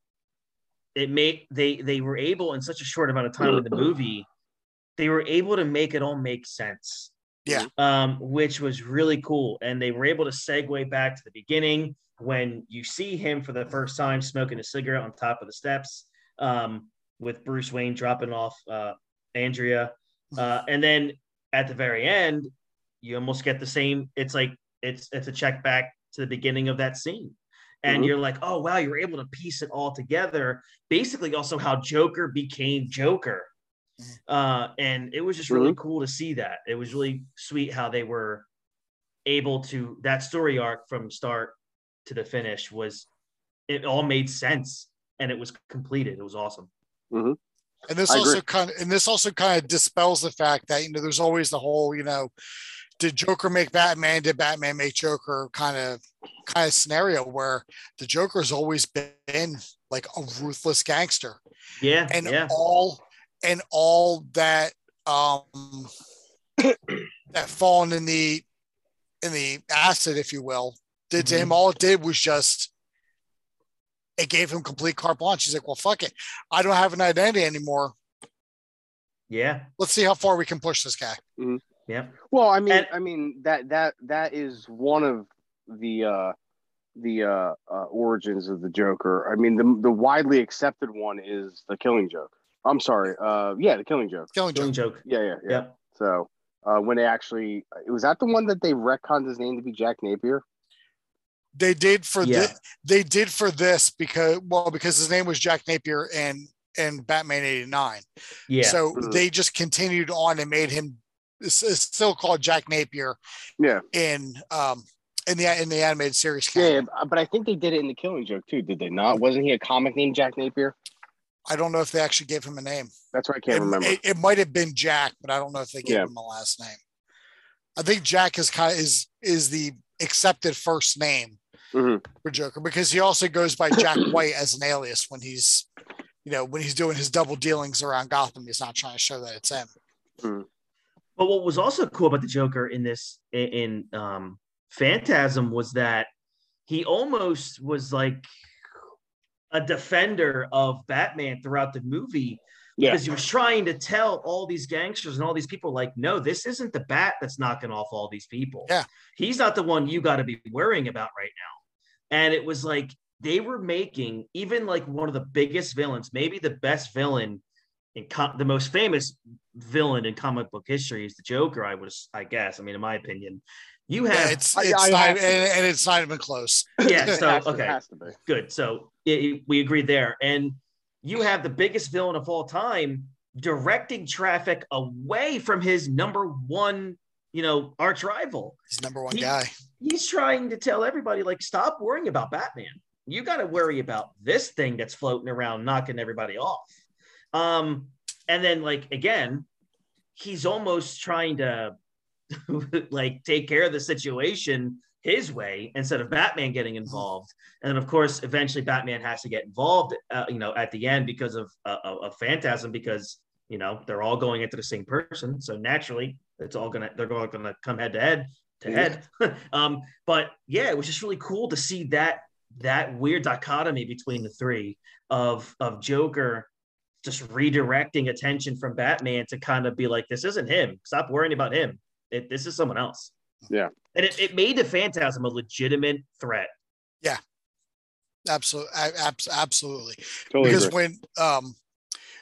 it made they they were able in such a short amount of time in the movie they were able to make it all make sense.
Yeah.
um which was really cool. And they were able to segue back to the beginning when you see him for the first time smoking a cigarette on top of the steps um with bruce wayne dropping off uh andrea. Uh and then at the very end you almost get the same it's like it's it's a check back to the beginning of that scene and
Mhm.
you're like, oh wow, you're able to piece it all together. Basically, also how Joker became Joker, uh, and it was just really cool to see that. It was really sweet how they were able to that story arc from start to the finish was it all made sense and it was completed. It was awesome.
And this
I
also
agree.
kind of and this also kind of dispels the fact that you know there's always the whole you know did Joker make Batman? Did Batman make Joker? Kind of kind of scenario where the Joker's always been like a ruthless gangster,
Yeah,
and
yeah,
all and all that um that fallen in the in the acid, if you will, did to him. All it did was just it gave him complete carte blanche. He's like, well, fuck it, I don't have an identity anymore.
yeah,
let's see how far we can push this guy.
Yeah.
Well, I mean,
And-
I mean that that that is one of the uh, the uh, uh, origins of the Joker. I mean, the the widely accepted one is the Killing Joke. I'm sorry. Uh, yeah, the Killing Joke.
Killing
Killing
joke.
joke.
Yeah, yeah, yeah.
Yeah.
So uh, when they actually, was that the one that they retconned his name to be Jack Napier?
They did for
Yeah.
this. They did for this because well, because his name was Jack Napier and and Batman '89.
Yeah.
So
Mhm.
they just continued on and made him. It's, it's still called Jack Napier
Yeah.
in um in the in the animated series.
Yeah, but I think they did it in the Killing Joke too. Did they not? Wasn't he a comic named Jack Napier?
I don't know if they actually gave him a name.
That's what I can't
it,
remember.
It, it might have been Jack, but I don't know if they gave
Yeah.
him a last name. I think Jack is kind of is is the accepted first name
Mhm.
for Joker because he also goes by Jack White as an alias when he's you know when he's doing his double dealings around Gotham. He's not trying to show that it's him.
But what was also cool about the Joker in this in, um Phantasm was that he almost was like a defender of Batman throughout the movie
Yeah.
because he was trying to tell all these gangsters and all these people like no this isn't the bat that's knocking off all these people
Yeah.
he's not the one you got to be worrying about right now and it was like they were making even like one of the biggest villains maybe the best villain in com- the most famous villain in comic book history is the joker i was i guess i mean in my opinion you
Yeah,
have
it's
I- I
not
have
and,
to-
and it's not even close.
yeah
It
so
has to- it
okay
has to be.
good. So it, we agreed there. And you have the biggest villain of all time directing traffic away from his number one, you know, arch rival.
His number one
He-
guy.
He's trying to tell everybody, like, stop worrying about Batman. You got to worry about this thing that's floating around, knocking everybody off. Um, and then, like, again, he's almost trying to like take care of the situation his way instead of Batman getting involved. And then, of course, eventually Batman has to get involved, uh, you know, at the end because of uh, of of Phantasm, because you know they're all going into the same person, so naturally it's all gonna they're all gonna come head to head to head. um, but yeah, it was just really cool to see that that weird dichotomy between the three of of Joker just redirecting attention from Batman to kind of be like, this isn't him. Stop worrying about him. It, this is someone else.
Yeah.
And it, it made the Phantasm a legitimate threat. Yeah.
Absolutely, absolutely.
Totally
because
agree.
when um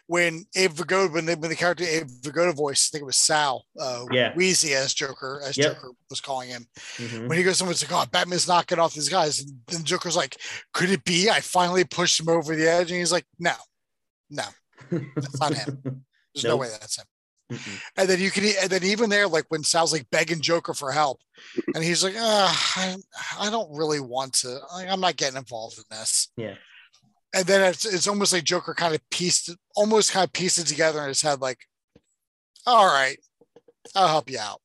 when Abe Vigoda when the, when the character Abe Vigoda voice, I think it was Sal, uh,
Yeah.
Wheezy as Joker, as
Yep.
Joker was calling him.
Mhm.
When he goes, someone's like, "Oh, Batman's knocking off these guys," and then Joker's like, "Could it be I finally pushed him over the edge?" And he's like, "No, no, that's not him. There's no way that's him."
Mm-mm.
And then you can, and then even there, like when Sal's like begging Joker for help, and he's like, I, I don't really want to. Like, I'm not getting involved in this.
Yeah.
And then it's, it's almost like Joker kind of pieced, almost kind of pieced it together in his head, like, all right, I'll help you out.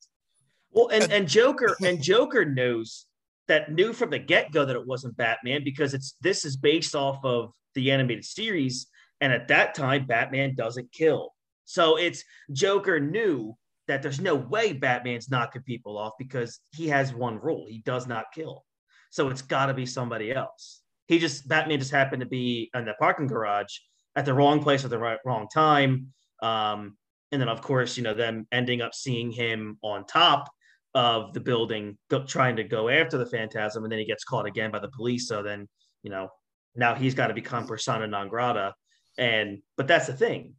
Well, and, and Joker and Joker knows that knew from the get go that it wasn't Batman because it's this is based off of the animated series, and at that time Batman doesn't kill. So it's Joker knew that there's no way Batman's knocking people off because he has one rule: he does not kill. So it's got to be somebody else. He just Batman just happened to be in the parking garage at the wrong place at the right wrong time. Um, and then of course, you know, them ending up seeing him on top of the building go, trying to go after the phantasm and then he gets caught again by the police so then you know now he's got to become persona non grata and but that's the thing.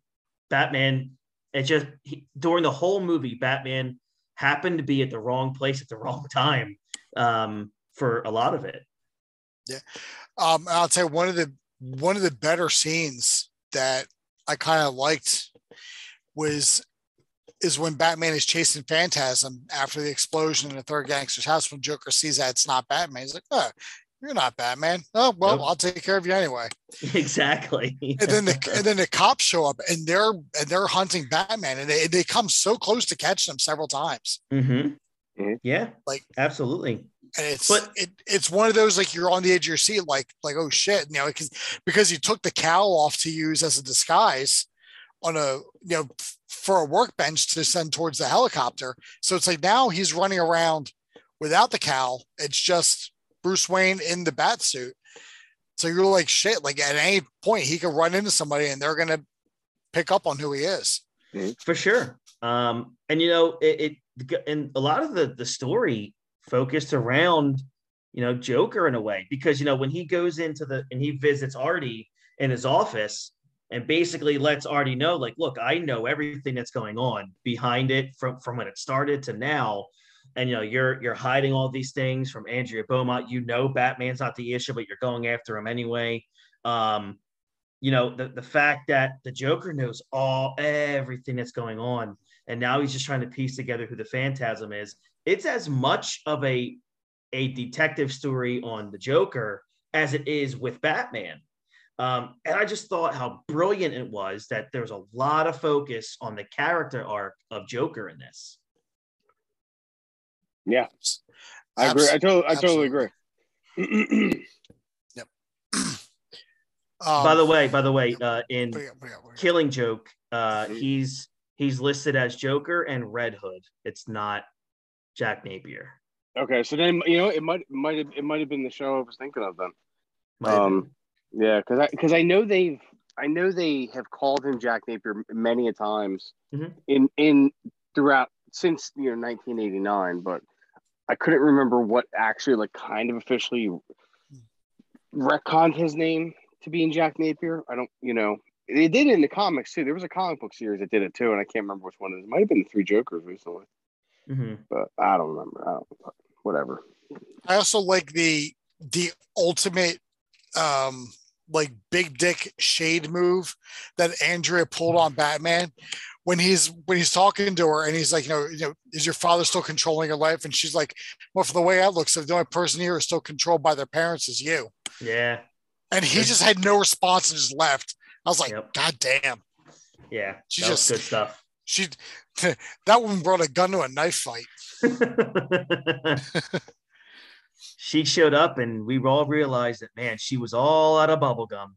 Batman it just he, during the whole movie batman happened to be at the wrong place at the wrong time um, for a lot of it.
Yeah, Um, I'll tell you one of the one of the better scenes that I kind of liked was is when Batman is chasing Phantasm after the explosion in the third gangster's house. When Joker sees that it's not Batman, he's like, "Oh, you're not Batman. Oh well,
Nope.
I'll take care of you anyway."
exactly.
And then the and then the cops show up and they're and they're hunting Batman and they they come so close to catching him several times.
hmm
Mhm.
Yeah,
Like-
absolutely.
And it's
But-
it, it's one of those like you're on the edge of your seat, like like oh shit, you know, because because you took the cowl off to use as a disguise on a you know for a workbench to send towards the helicopter. So it's like now he's running around without the cowl. It's just Bruce Wayne in the bat suit. So you're like shit. Like at any point he could run into somebody and they're gonna pick up on who he is.
for sure. Um, and you know, it, it and a lot of the the story focused around you know Joker in a way because you know when he goes into the and he visits Artie in his office and basically lets Artie know like, look, I know everything that's going on behind it from from when it started to now. And you know, you're you're hiding all these things from Andrea Beaumont. You know Batman's not the issue, but you're going after him anyway. Um, you know the, the fact that the joker knows all everything that's going on and now he's just trying to piece together who the phantasm is it's as much of a a detective story on the joker as it is with batman um, and i just thought how brilliant it was that there was a lot of focus on the character arc of joker in this
Yeah, I agree. I totally, I totally
absolutely.
agree.
Um,
by the way by the way uh, in killing joke uh, he's he's listed as joker and red hood it's not jack napier
okay, so then you know it might might have it might have been the show I was thinking of then.
Might
Um, yeah, because I because I know they've I know they have called him Jack Napier many a times
Mhm.
in in throughout since you know 1989, but I couldn't remember what actually like kind of officially retconned his name to being Jack Napier. I don't, you know, they did it in the comics too. There was a comic book series that did it too, and I can't remember which one it is. It might have been the Three Jokers recently,
been. Mhm.
but I don't remember. I don't, whatever.
I also like the the ultimate um like big dick shade move that Andrea pulled on Batman when he's when he's talking to her and he's like, you know, you know, is your father still controlling your life? And she's like, well, for the way I look, so the only person here is still controlled by their parents is you.
yeah
And he just had no response and just left. I was like,
Yep.
God damn.
Yeah,
She
that was
just-
good stuff.
She that woman brought a gun to a knife fight.
she showed up, and we all realized that man, she was all out of bubble gum.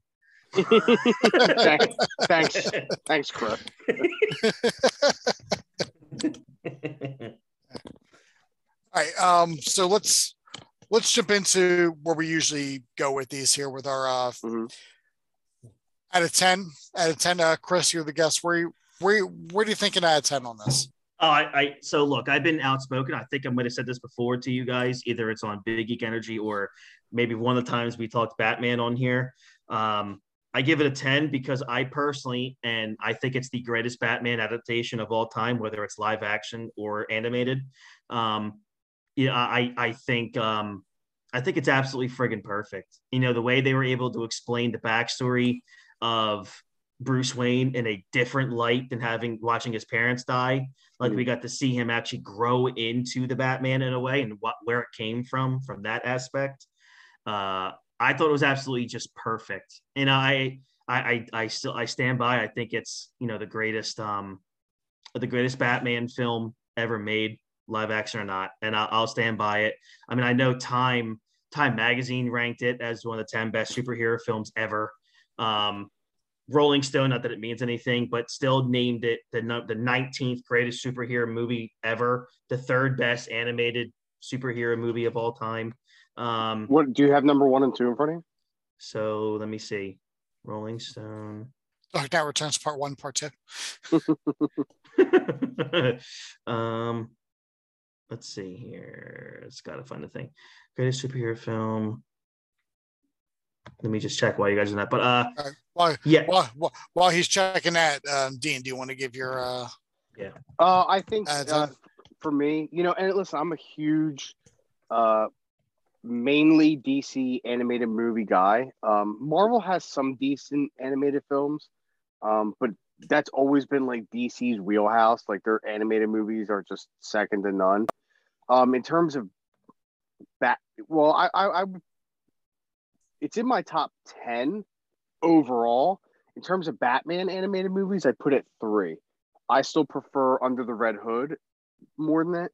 thanks, thanks, thanks, Chris.
All right. Um, so let's let's jump into where we usually go with these here with our uh
Mhm.
out of 10 out of 10 uh chris you're the guest where you where you, where do you think an out of 10 on this
Oh, I, I so look, I've been outspoken. I think I might have said this before to you guys. Either it's on Big Geek Energy or maybe one of the times we talked Batman on here. Um, I give it a 10 because I personally, and I think it's the greatest Batman adaptation of all time, whether it's live action or animated. Um, yeah, I, I think, um, I think it's absolutely friggin' perfect. You know, the way they were able to explain the backstory of Bruce Wayne in a different light than having watching his parents die. Like we got to see him actually grow into the Batman in a way and what where it came from from that aspect. Uh, I thought it was absolutely just perfect, and I, I, I, I still I stand by. I think it's you know the greatest, um, the greatest Batman film ever made, live action or not, and I'll, I'll stand by it. I mean, I know Time Time Magazine ranked it as one of the ten best superhero films ever. Um, Rolling Stone, not that it means anything, but still named it the the 19th greatest superhero movie ever, the third best animated superhero movie of all time. Um,
What do you have number one and two in front of you?
so let me see. Rolling Stone.
dark knight returns part one part two
um, let's see here. It's got to find the thing. Greatest superhero film. Let me just check while you guys are that. But uh,
All right. while,
yeah,
while, while, while he's checking that um dean do you want to give your uh Yeah.
Uh, I think
Uh,
uh, for me, you know, and listen, I'm a huge uh, mainly DC animated movie guy. Um, Marvel has some decent animated films, um, but that's always been like DC's wheelhouse. Like their animated movies are just second to none. Um, in terms of bat, well, I, I, I, it's in my top ten overall. In terms of Batman animated movies, I put it three. I still prefer Under the Red Hood more than that.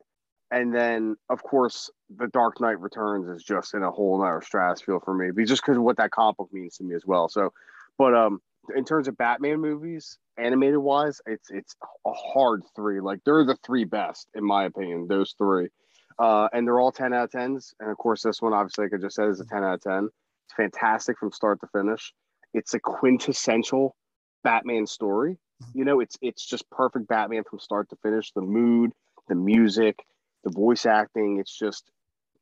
And then, of course, The Dark Knight Returns is just in a whole other stratosphere for me, just because of what that comic book means to me as well. So, but um, in terms of Batman movies, animated wise, it's it's a hard three. Like they're the three best in my opinion. Those three, uh, and they're all ten out of tens. And of course, this one, obviously, like I just said, is a ten out of ten. It's fantastic from start to finish. It's a quintessential Batman story. You know, it's it's just perfect Batman from start to finish. The mood, the music, the voice acting. It's just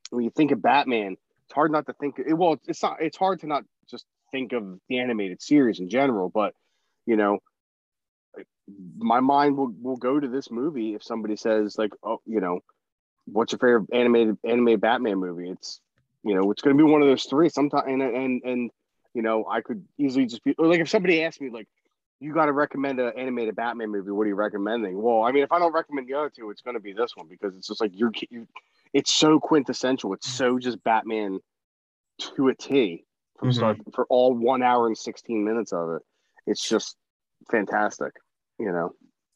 when you think of Batman, it's hard not to think. It, Well, it's not. It's hard to not just think of the animated series in general, but you know, my mind will, will go to this movie if somebody says like, oh, you know, what's your favorite animated animated Batman movie? It's you know, it's going to be one of those three. Sometimes and and and you know, I could easily just be like if somebody asked me like, you got to recommend an animated Batman movie. What are you recommending? Well, I mean, if I don't recommend the other two, it's going to be this one because it's just like you're, you it's so quintessential. It's so just Batman to a T from mm-hmm. start for all one hour and 16 minutes of it. It's just fantastic, you know.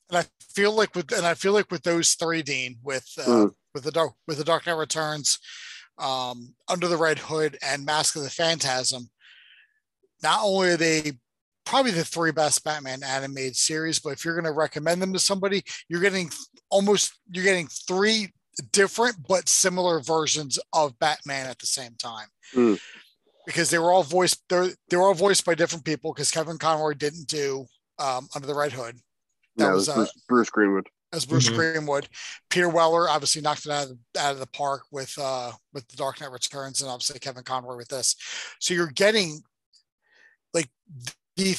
And I feel like with and I feel like with those three, Dean, with uh, mm. with the dark with the Dark Knight Returns, um, Under the Red Hood, and Mask of the Phantasm, not only are they probably the three best Batman animated series, but if you're going to recommend them to somebody, you're getting almost you're getting three different but similar versions of Batman at the same time. Mm because they were all voiced they're they were all voiced by different people because Kevin Conroy didn't do um, Under the Red Hood.
That no, was, was uh, Bruce Greenwood.
As Bruce mm-hmm. Greenwood, Peter Weller obviously knocked it out of the, out of the park with uh, with the Dark Knight Returns, and obviously Kevin Conroy with this. So you're getting like the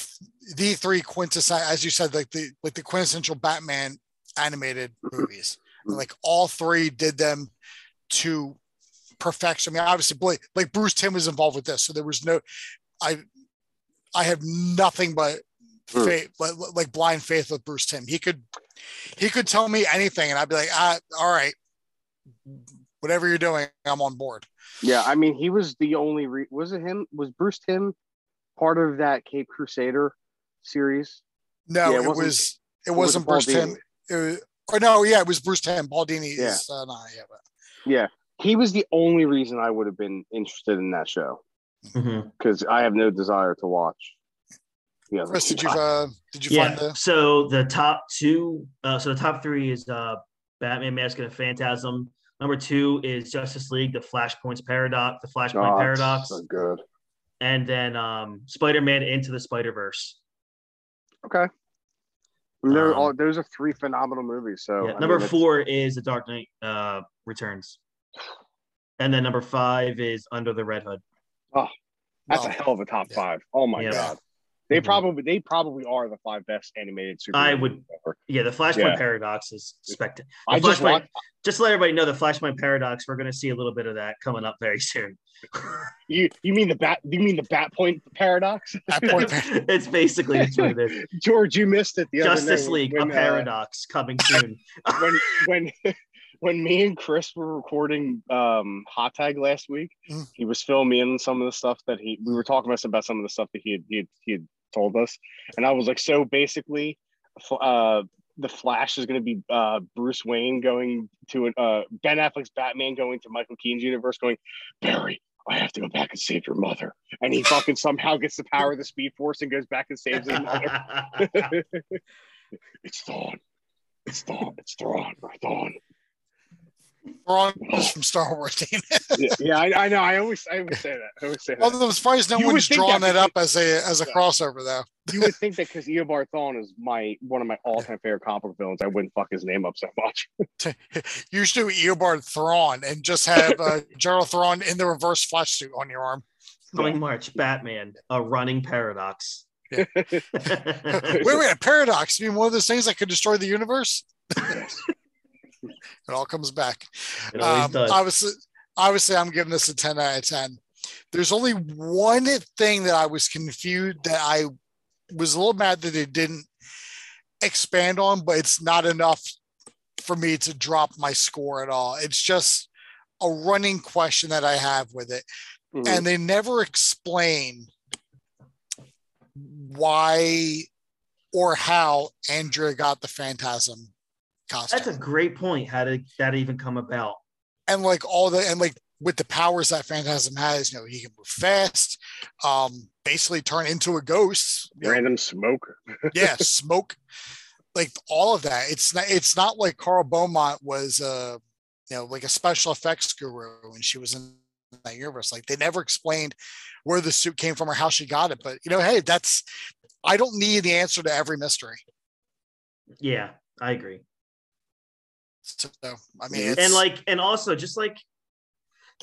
the three quintessential, as you said, like the like the quintessential Batman animated movies. like all three did them to perfection. I mean, obviously, Blake, like Bruce Timm was involved with this, so there was no, I, I have nothing but hmm. faith, like, like blind faith with Bruce Timm. He could, he could tell me anything, and I'd be like, ah, all right, whatever you're doing, I'm on board.
Yeah, I mean, he was the only. Re- was it him? Was Bruce Timm part of that Cape Crusader series?
No, yeah, it, it was. It, wasn't, Bruce Timm. It was, or no, yeah, it was Bruce Timm. Baldini yeah. is uh, not. Yeah, but.
yeah he was the only reason I would have been interested in that show because mm-hmm. I have no desire to watch.
Yeah, Chris, did you uh, did you yeah. find the?
So the top two, uh, so the top three is uh, Batman: Mask of the Phantasm. Number two is Justice League: The Flashpoint's Paradox. The Flashpoint oh, Paradox.
So good.
And then um, Spider-Man: Into the Spider-Verse.
Okay. Um, all, those are three phenomenal movies. So
yeah, number mean, four is The Dark Knight uh, Returns. And then number five is Under the Red Hood.
Oh, that's a hell of a top yeah. five. Oh my yeah. god. They mm-hmm. probably they probably are the five best animated super.
I would, ever. yeah. The Flashpoint yeah. Paradox is spectacular. I just want, just to let everybody know the Flashpoint Paradox. We're going to see a little bit of that coming up very soon.
you you mean the bat? You mean the Bat Point Paradox? Bat
point it's basically what it is.
George, you missed it. The
Justice League, when, a uh, paradox coming soon.
when when when me and Chris were recording um, Hot Tag last week, mm. he was filming in some of the stuff that he we were talking about some of the stuff that he had, he had, he had told us, and I was like, so basically, uh, the Flash is going to be uh, Bruce Wayne going to uh, Ben Affleck's Batman going to Michael Keaton's universe, going Barry. I have to go back and save your mother, and he fucking somehow gets the power of the Speed Force and goes back and saves his mother. it's Thawne. It's Thawne. It's Thawne. Thawne.
Thrawn is from Star Wars.
yeah, yeah I, I, know. I always, I always say that. I always say that.
Although as far as no you one's drawn it up as a as a yeah. crossover, though.
you would think that because Eobard Thawne is my one of my all time favorite comic book villains, I wouldn't fuck his name up so much.
you should do Eobard Thrawn and just have uh, Gerald Thrawn in the reverse flash suit on your arm.
Going March, Batman, a running paradox.
Yeah. wait, wait, a paradox? You mean one of those things that could destroy the universe? it all comes back. Um, obviously, obviously I'm giving this a 10 out of 10. There's only one thing that I was confused that I was a little mad that they didn't expand on, but it's not enough for me to drop my score at all. It's just a running question that I have with it. Mm-hmm. And they never explain why or how Andrea got the phantasm costume.
That's a great point. How did that even come about?
And like all the and like with the powers that Phantasm has, you know, he can move fast, um, basically turn into a ghost.
Random know. smoke.
yeah, smoke. Like all of that. It's not it's not like Carl Beaumont was uh you know like a special effects guru and she was in that universe. Like they never explained where the suit came from or how she got it. But you know, hey, that's I don't need the answer to every mystery.
Yeah, I agree.
So I mean,
and like, and also just like,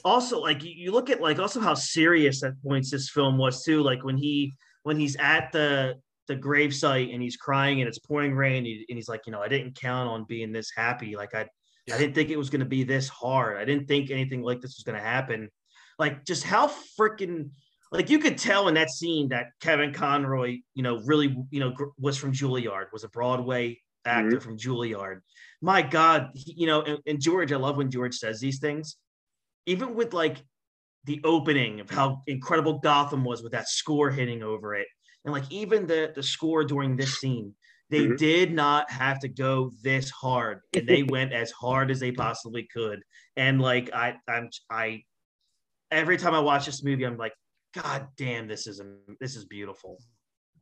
also like you look at like also how serious at points this film was too. Like when he when he's at the the gravesite and he's crying and it's pouring rain and, he's like, you know, I didn't count on being this happy. Like I yeah. I didn't think it was going to be this hard. I didn't think anything like this was going to happen. Like just how freaking like you could tell in that scene that Kevin Conroy, you know, really, you know, was from Juilliard, was a Broadway actor mm-hmm. from Juilliard. My God, he, you know, and, and George, I love when George says these things. Even with like the opening of how incredible Gotham was with that score hitting over it, and like even the the score during this scene, they mm-hmm. did not have to go this hard, and they went as hard as they possibly could. And like I, I'm I every time I watch this movie, I'm like, God damn, this is this is beautiful.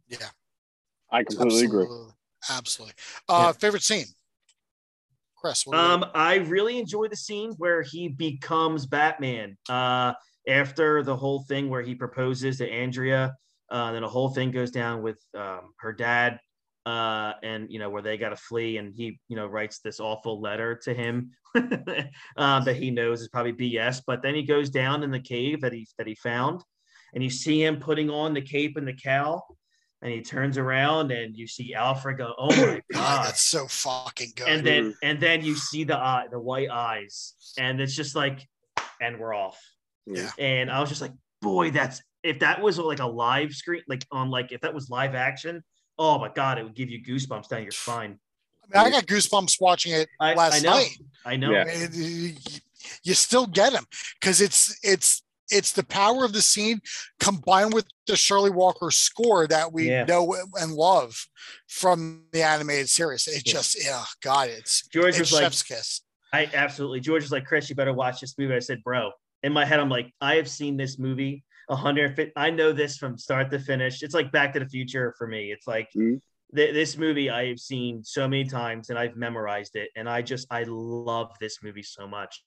Yeah,
I completely Absolutely.
agree. Absolutely. Uh, yeah. Favorite scene, Chris?
Um, I really enjoy the scene where he becomes Batman. Uh, after the whole thing where he proposes to Andrea, uh, then the whole thing goes down with um, her dad uh, and you know where they got to flee, and he you know writes this awful letter to him um, that he knows is probably BS. But then he goes down in the cave that he that he found, and you see him putting on the cape and the cowl, and he turns around and you see Alfred go, "Oh my god,
that's so fucking good!"
And then mm-hmm. and then you see the eye, the white eyes, and it's just like, and we're off.
Yeah.
And I was just like, boy, that's if that was like a live screen, like on like if that was live action oh my god, it would give you goosebumps down your spine.
I, mean, I got goosebumps watching it I, last
I
night.
I know. Yeah.
You still get them because it's it's it's the power of the scene combined with the Shirley Walker score that we yeah. know and love from the animated series. It yeah. just, yeah, God, it's
George
it's
was chef's like, kiss. I absolutely. George was like, Chris, you better watch this movie. I said, bro, in my head, I'm like, I have seen this movie 150 i know this from start to finish it's like back to the future for me it's like mm-hmm. th- this movie i've seen so many times and i've memorized it and i just i love this movie so much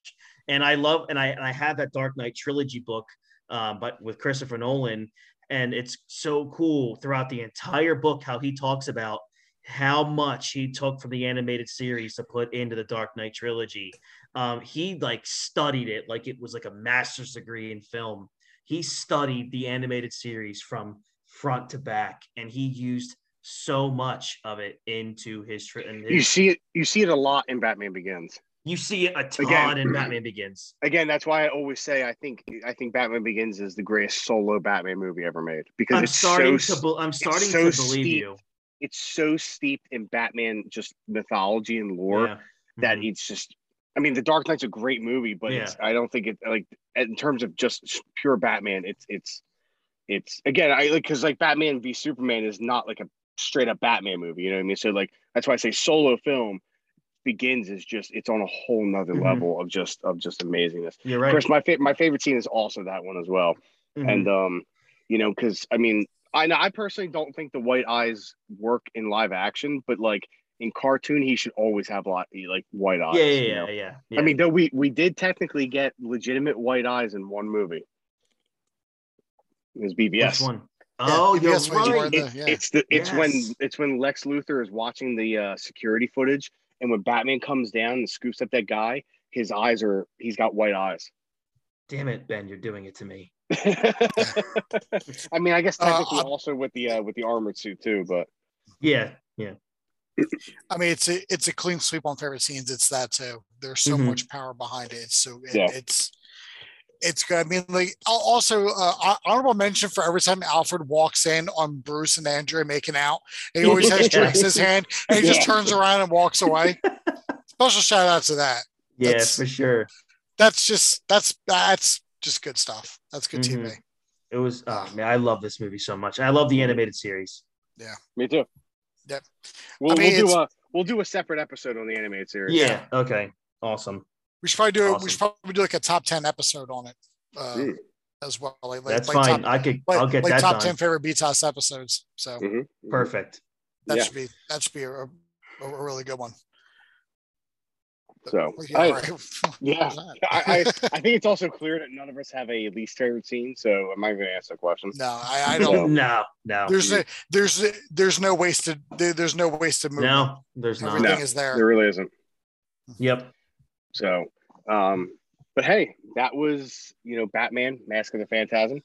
and i love and i and i have that dark knight trilogy book um, but with christopher nolan. And it's so cool throughout the entire book how he talks about how much he took from the animated series to put into the Dark Knight trilogy. Um, he like studied it like it was like a master's degree in film. He studied the animated series from front to back and he used so much of it into his, his
you see it you see it a lot in batman begins
you see it a ton again, in batman begins
again that's why i always say i think i think batman begins is the greatest solo batman movie ever made because
i'm
it's
starting
so,
to be, i'm starting so to believe steep, you
it's so steeped in batman just mythology and lore yeah. that mm-hmm. it's just I mean, The Dark Knight's a great movie, but yeah. I don't think it like in terms of just pure Batman. It's it's it's again, I like because like Batman v Superman is not like a straight up Batman movie. You know what I mean? So like that's why I say solo film begins is just it's on a whole nother mm-hmm. level of just of just amazingness.
You're right.
Of course, my favorite my favorite scene is also that one as well. Mm-hmm. And um, you know, because I mean, I know I personally don't think the white eyes work in live action, but like in cartoon he should always have lot like white eyes.
Yeah, yeah, you know? yeah, yeah,
I mean, though we we did technically get legitimate white eyes in one movie. It was BVS.
Which one? Oh, yeah, you're right.
It, yeah. It's the it's yes. when it's when Lex Luthor is watching the uh, security footage, and when Batman comes down and scoops up that guy, his eyes are he's got white eyes.
Damn it, Ben! You're doing it to me.
I mean, I guess technically uh, also with the uh, with the armored suit too, but
yeah, yeah.
I mean, it's a it's a clean sweep on favorite scenes. It's that too. There's so mm-hmm. much power behind it. So it,
yeah.
it's It's good. I mean, like also uh, honorable mention for every time Alfred walks in on Bruce and Andrea making out, he always has drinks in his hand and he just turns around and walks away. Special shout out to that.
Yeah,
That's-
for sure.
That's just that's that's just good stuff. That's good
Mhm.
TV.
It was. Oh man, I love this movie so much. I love the animated series.
Yeah, me too.
Yep.
We'll,
I mean,
we'll do a we'll do a separate episode on the animated series.
Yeah. Okay. Awesome.
We should probably do
Awesome.
we should probably do like a top ten episode on it uh, as well. Like, like,
That's
like
fine.
Top,
I could.
like,
I'll get
like
that
top
done.
ten favorite BTAS episodes. So
Mhm.
Perfect.
that
Yeah.
should be that should be a, a, a really good one.
So
Yeah,
I-
all right.
yeah, I, I I think it's also clear that none of us have a least favorite scene. So I'm not going to answer the question.
no, I, I don't.
No. No.
There's no, there's there's no wasted there, there's no wasted movement.
No. There's not.
Everything
No.
is there.
There really isn't.
Yep.
So, um, but hey, that was you know Batman: Mask of the Phantasm.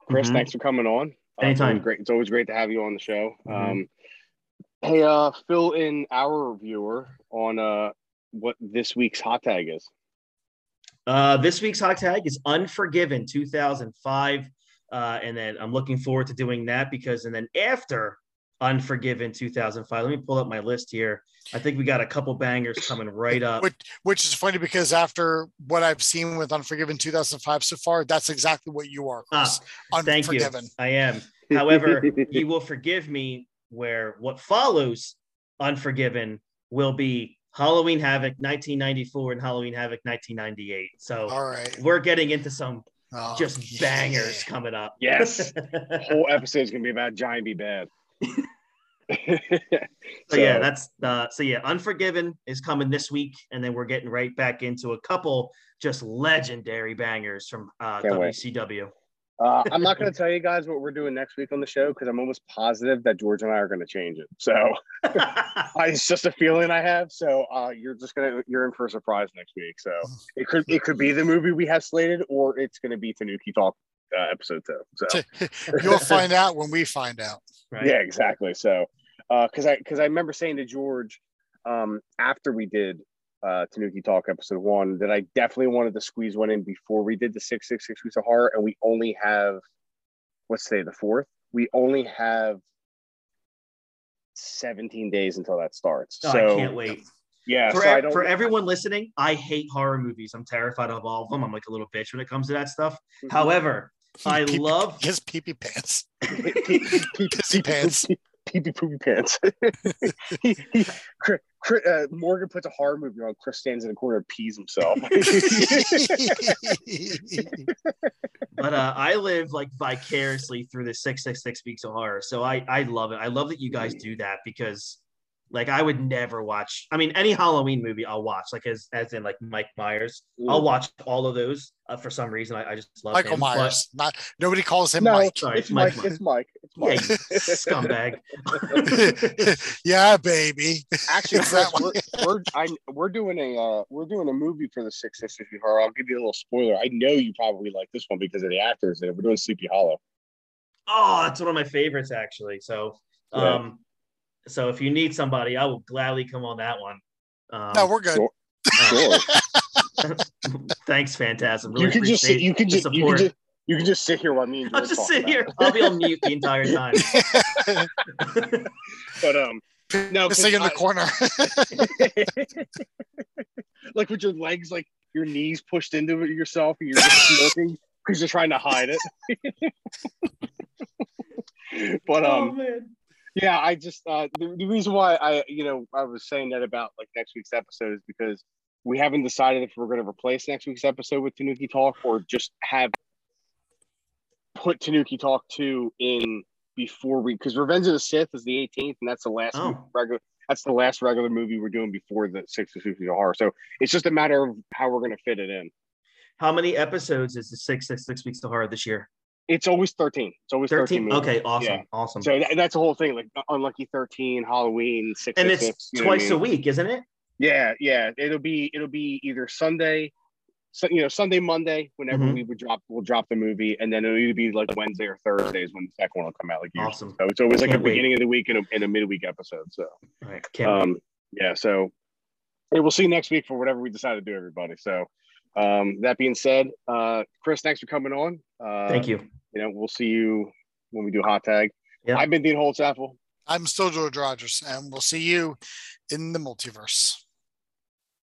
Chris,
Mhm.
thanks for coming on. Uh, it's
Anytime.
always great. It's always great to have you on the show.
Mhm.
Um, hey, uh, fill in our viewer on uh what this week's hot tag is.
Uh, this week's hot tag is Unforgiven 2005. Uh, and then I'm looking forward to doing that because, and then after Unforgiven 2005, let me pull up my list here. I think we got a couple bangers coming right up.
Which which is funny because after what I've seen with Unforgiven 2005 so far, that's exactly what you are, Chris.
Ah, Thank you. I am. However, you will forgive me where what follows Unforgiven will be Halloween Havoc 1994 and Halloween Havoc 1998. So
All right.
we're getting into some
Oh,
just
yeah.
bangers coming up.
Yes. Whole episode is gonna be about Giant Be Bad.
So, yeah, that's uh so yeah, Unforgiven is coming this week, and then we're getting right back into a couple just legendary bangers from uh WCW.
Uh, I'm not going to tell you guys what we're doing next week on the show because I'm almost positive that George and I are going to change it. So it's just a feeling I have. So uh, you're just gonna you're in for a surprise next week. So it could it could be the movie we have slated, or it's going to be Tanuki Talk uh, episode two. So
You'll find out when we find out.
right?
yeah, exactly. So because I because I remember saying to George um, after we did uh, Tanuki Talk episode one that I definitely wanted to squeeze one in before we did the six six six weeks of horror, and we only have let's say the fourth. We only have seventeen days until that starts.
Oh,
so
I can't wait.
yeah,
For,
so I
ev-
don't,
for everyone listening, I hate horror movies. I'm terrified of all of them. I'm like a little bitch when it comes to that stuff. However, I
Pee-pee-
love
his pee pee pants.
pee
Pissy pants.
Pee pee poopy pants. he, he, Chris, Chris, uh, Morgan puts a horror movie on. Chris stands in the corner and pees himself.
but uh, I live like vicariously through the six six six weeks of horror. So I I love it. I love that you guys do that because like I would never watch. I mean, any Halloween movie I'll watch, like as as in like Mike Myers. I'll watch all of those uh, for some reason. I, I just love
Michael
him. But-
Myers. Not nobody calls him
no,
Mike.
Sorry,
it's
Mike
Mike. It's Mike. It's Mike.
you scumbag.
yeah, baby.
Actually, Chris, we're, we're I, we're doing a uh, we're doing a movie for the Six Six Six horror. I'll give you a little spoiler. I know you probably like this one because of the actors. in it. We're doing Sleepy Hollow.
oh, it's one of my favorites actually. So,
Yeah.
So if you need somebody, I will gladly come on that one. Um,
No, we're good.
Sure.
uh,
Sure.
thanks, Phantasm. Really
you can just sit,
appreciate
you can just you can
support.
just you can just sit here while me and
I'll just sit here.
it.
I'll be on mute the entire time.
But um, no, 'cause
Pissing in the corner.
like with your legs, like your knees pushed into it yourself, and you're just smoking because you're trying to hide it. but
oh
um,
man.
Yeah, I just uh, the, the reason why I you know I was saying that about like next week's episode is because we haven't decided if we're going to replace next week's episode with Tanuki Talk or just have put Tanuki Talk two in before we because Revenge of the Sith is the 18th and that's the last
Oh.
regular that's the last regular movie we're doing before the six of Sufi horror. So it's just a matter of how we're going to fit it in.
How many episodes is the six six six weeks to horror this year?
It's always 13. It's always 13.
Thirteen. Okay, awesome,
Yeah.
awesome.
So that, that's the whole thing, like Unlucky 13, Halloween, six
and it's
six, what I
twice
mean?
a week, isn't it?
Yeah, yeah. It'll be it'll be either Sunday, so, you know, Sunday, Monday, whenever
Mhm.
we would drop, we'll drop the movie, and then it'll either be like Wednesday or Thursdays when the second one will come out. Like usually.
Awesome.
So it's always like a
wait.
beginning of the week and a, and a midweek episode. So
All right, can't wait.
um, yeah. So hey, we'll see you next week for whatever we decide to do, everybody. So Um, that being said, uh, Chris, thanks for coming on. Uh,
Thank you.
You know, we'll see you when we do hot tag.
Yeah.
I've been Dean Holtzapfel.
I'm still George Rogers, and we'll see you in the multiverse.